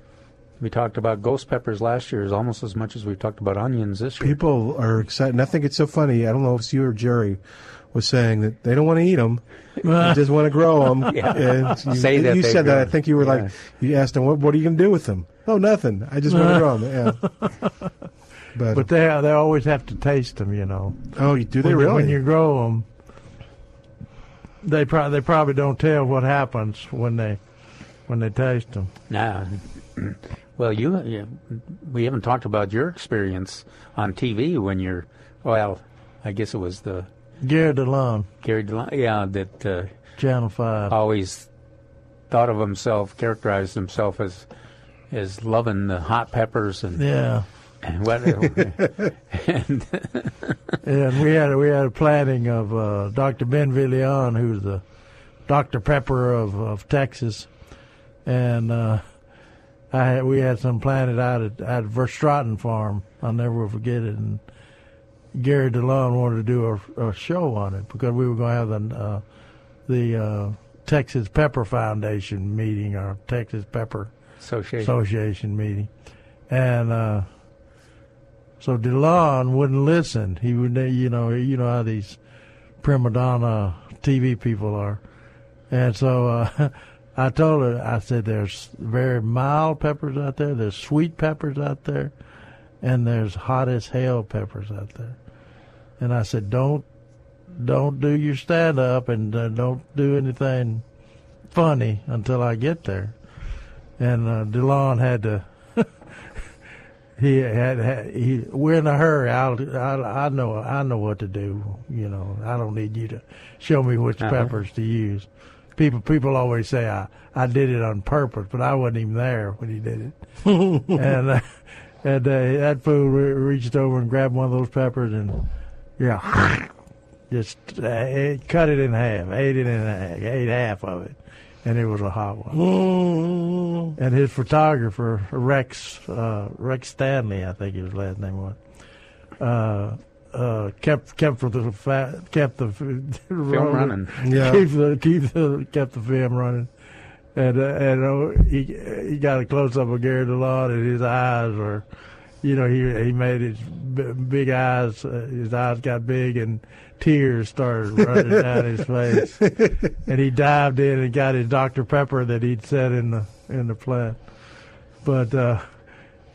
We talked about ghost peppers last year, is almost as much as we've talked about onions this year. People are excited. And I think it's so funny. I don't know if it's you or Jerry was saying that they don't want to eat them. they just want to grow them. Yeah. you, Say that you they said that. I think you were Yeah. like, you asked them, what, what are you going to do with them? Oh, nothing. I just want to grow them. Yeah. But, But they they always have to taste them, you know. oh, you- do they when, you- really? When you grow them, they pro- they probably don't tell what happens when they when they taste them. Nah. Well, you, yeah, we haven't talked about your experience on TV when you're, well, I guess it was the Gary DeLaune, Gary DeLaune, yeah, that uh, Channel Five. always thought of himself, characterized himself as as loving the hot peppers and Yeah. and what and and we had we had a planting of uh, Dr. Ben Villalon, who's the Dr. Pepper of, of Texas, and uh, I had, we had some planted out at at Verstraeten Farm. I'll never forget it. And Gary DeLaune wanted to do a, a show on it because we were going to have the uh, the uh, Texas Pepper Foundation meeting or Texas Pepper Association. Association meeting, and. Uh, so DeLaune wouldn't listen. He would, you know, you know how these prima donna TV people are, and so uh, I told her, I said, "There's very mild peppers out there. There's sweet peppers out there, and there's hot as hell peppers out there." And I said, "Don't, don't do your stand up, and uh, don't do anything funny until I get there." And uh, DeLaune had to he had, had he we're in a hurry I'll, I'll i know i know what to do you know i don't need you to show me which Uh-huh. peppers to use people people always say i i did it on purpose but i wasn't even there when he did it and uh, and uh, that fool re- reached over and grabbed one of those peppers and yeah. Just uh, it- cut it in half ate it in half ate half of it and it was a hot one. And his photographer Rex uh, Rex Stanley, I think his last name was, uh, uh, kept kept the fa- kept the film running. Yeah. keep the keep the kept the film running, and uh, and uh, he he got a close up of Gary DeLaune and his eyes were, you know, he he made his big eyes, uh, his eyes got big and tears started running down his face, and he dived in and got his Dr Pepper that he'd set in the in the plant, but. uh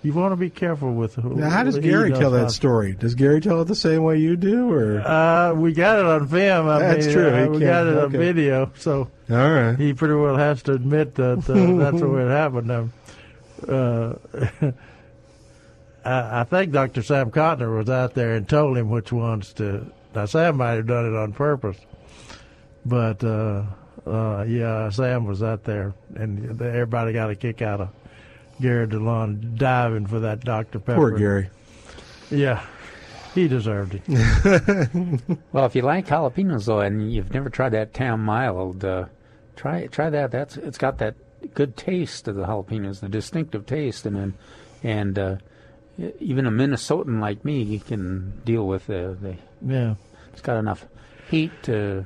you want to be careful with who. now, how does Gary tell that story? Does Gary tell it the same way you do, or Uh, we got it on film. I That's mean, true. uh, we got it on video, so all right? he pretty well has to admit that uh, that's the way it happened. Um, uh, I, I think Dr. Sam Cotner was out there and told him which ones to. Now Sam might have done it on purpose, but uh, uh, yeah, Sam was out there, and everybody got a kick out of Gary DeLaune diving for that Dr. Pepper. Poor Gary. Yeah, he deserved it. well, if you like jalapenos though, and you've never tried that Tam mild, uh, try try that. That's it's got that good taste of the jalapenos, the distinctive taste, and then and uh, even a Minnesotan like me can deal with the, the Yeah. It's got enough heat to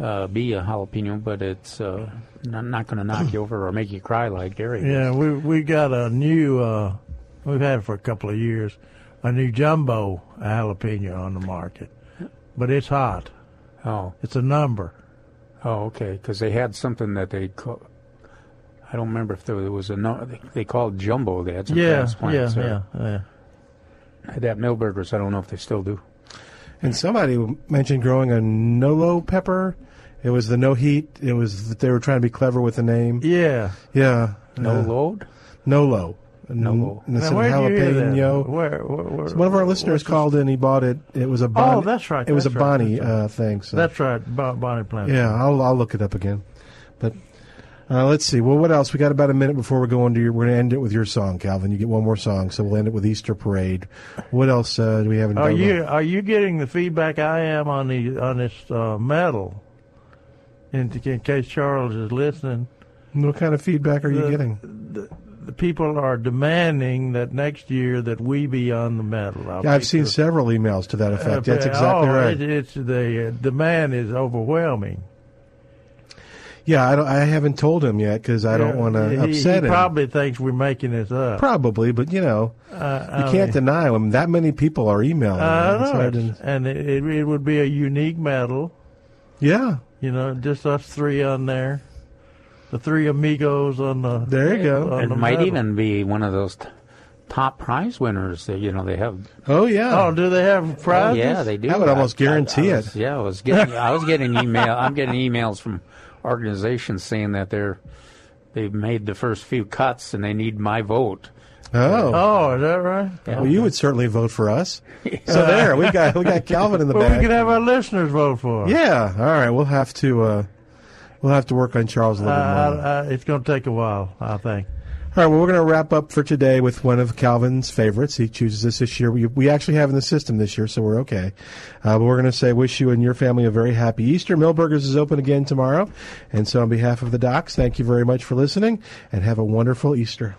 uh, be a jalapeno, but it's uh, not, not going to knock you over or make you cry like Gary. Yeah, we we got a new. Uh, we've had it for a couple of years. A new jumbo jalapeno on the market, but it's hot. Oh, it's a number. Oh, okay. Because they had something that they call. I don't remember if there was a no. They, they called jumbo. They had some Yeah, transplants. yeah, yeah, yeah. Had that Milberger's. I don't know if they still do. And somebody mentioned growing a Nolo pepper. It was the no heat. It was that they were trying to be clever with the name. Yeah. Yeah. No Uh, load. Nolo. Nolo. And it's Now, in where'd you hear that? jalapeno. Where- where- where- So one of our listeners called in. He bought it. It was a Bonnie. Oh, that's right, It was a that's right, Bonnie right. uh, thing. So. That's right, Bon- Bonnie Plant. Yeah, I'll I'll look it up again. Uh, let's see. Well, what else? We got about a minute before we go into your. We're going to end it with your song, Calvin. You get one more song, so we'll end it with Easter Parade. What else uh, do we have in? Are Dover? you are you getting the feedback I am on the on this uh, medal? In, in case Charles is listening. What kind of feedback are you getting? The, the people are demanding that next year that we be on the medal. I'll Yeah, I've seen several emails to that effect. Uh, That's exactly oh, right. It, it's the uh, demand is overwhelming. Yeah, I don't. I haven't told him yet because I don't want to he- upset he him. Probably thinks we're making this up. Probably, but you know, Uh, you I can't mean- deny him. That many people are emailing. I him. It's know hard it. to- and it, it, it would be a unique medal. Yeah, you know, just us three on there, the three amigos on the. There you go. It the might medal. even be one of those t- top prize winners that you know they have. Oh yeah. Oh, do they have Oh, prizes? yeah, they do. I would almost guarantee I it. was- Yeah, I was getting. I was getting email. I'm getting emails from organizations saying that they're they've made the first few cuts and they need my vote. Oh. Oh, is that right? Well, you would certainly vote for us. So there, we got we got Calvin in the well, back. we could have our listeners vote for. us. Yeah. All right. We'll have to uh, we'll have to work on Charles a Uh, little bit more. I, I, it's going to take a while, I think. All right. Well, we're going to wrap up for today with one of Calvin's favorites. He chooses this this year. We we actually have in the system this year, so we're okay. Uh, but we're going to say wish you and your family a very happy Easter. Milberger's is open again tomorrow, and so on behalf of the docs, thank you very much for listening, and have a wonderful Easter.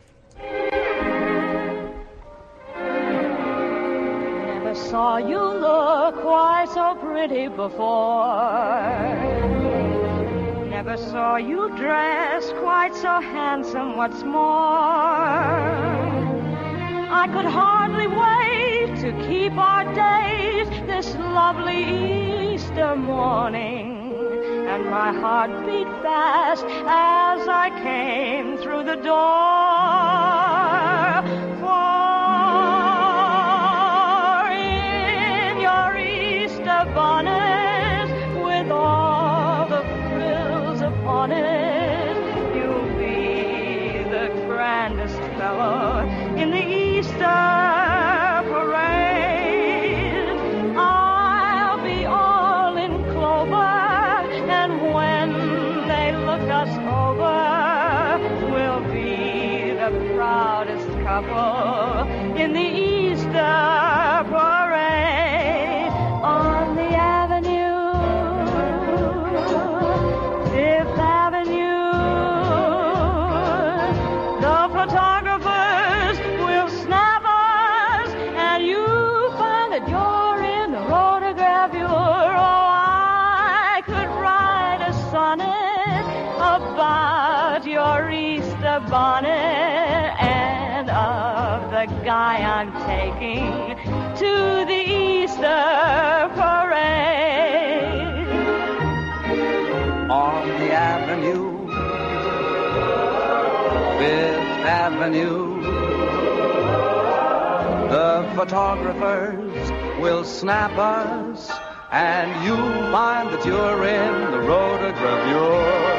Never saw you look quite so pretty before. Never saw you dressed quite so handsome, what's more. I could hardly wait to keep our date this lovely Easter morning. And my heart beat fast as I came through the door. Avenue. The photographers will snap us, and you'll find that you're in the rotogravure. Three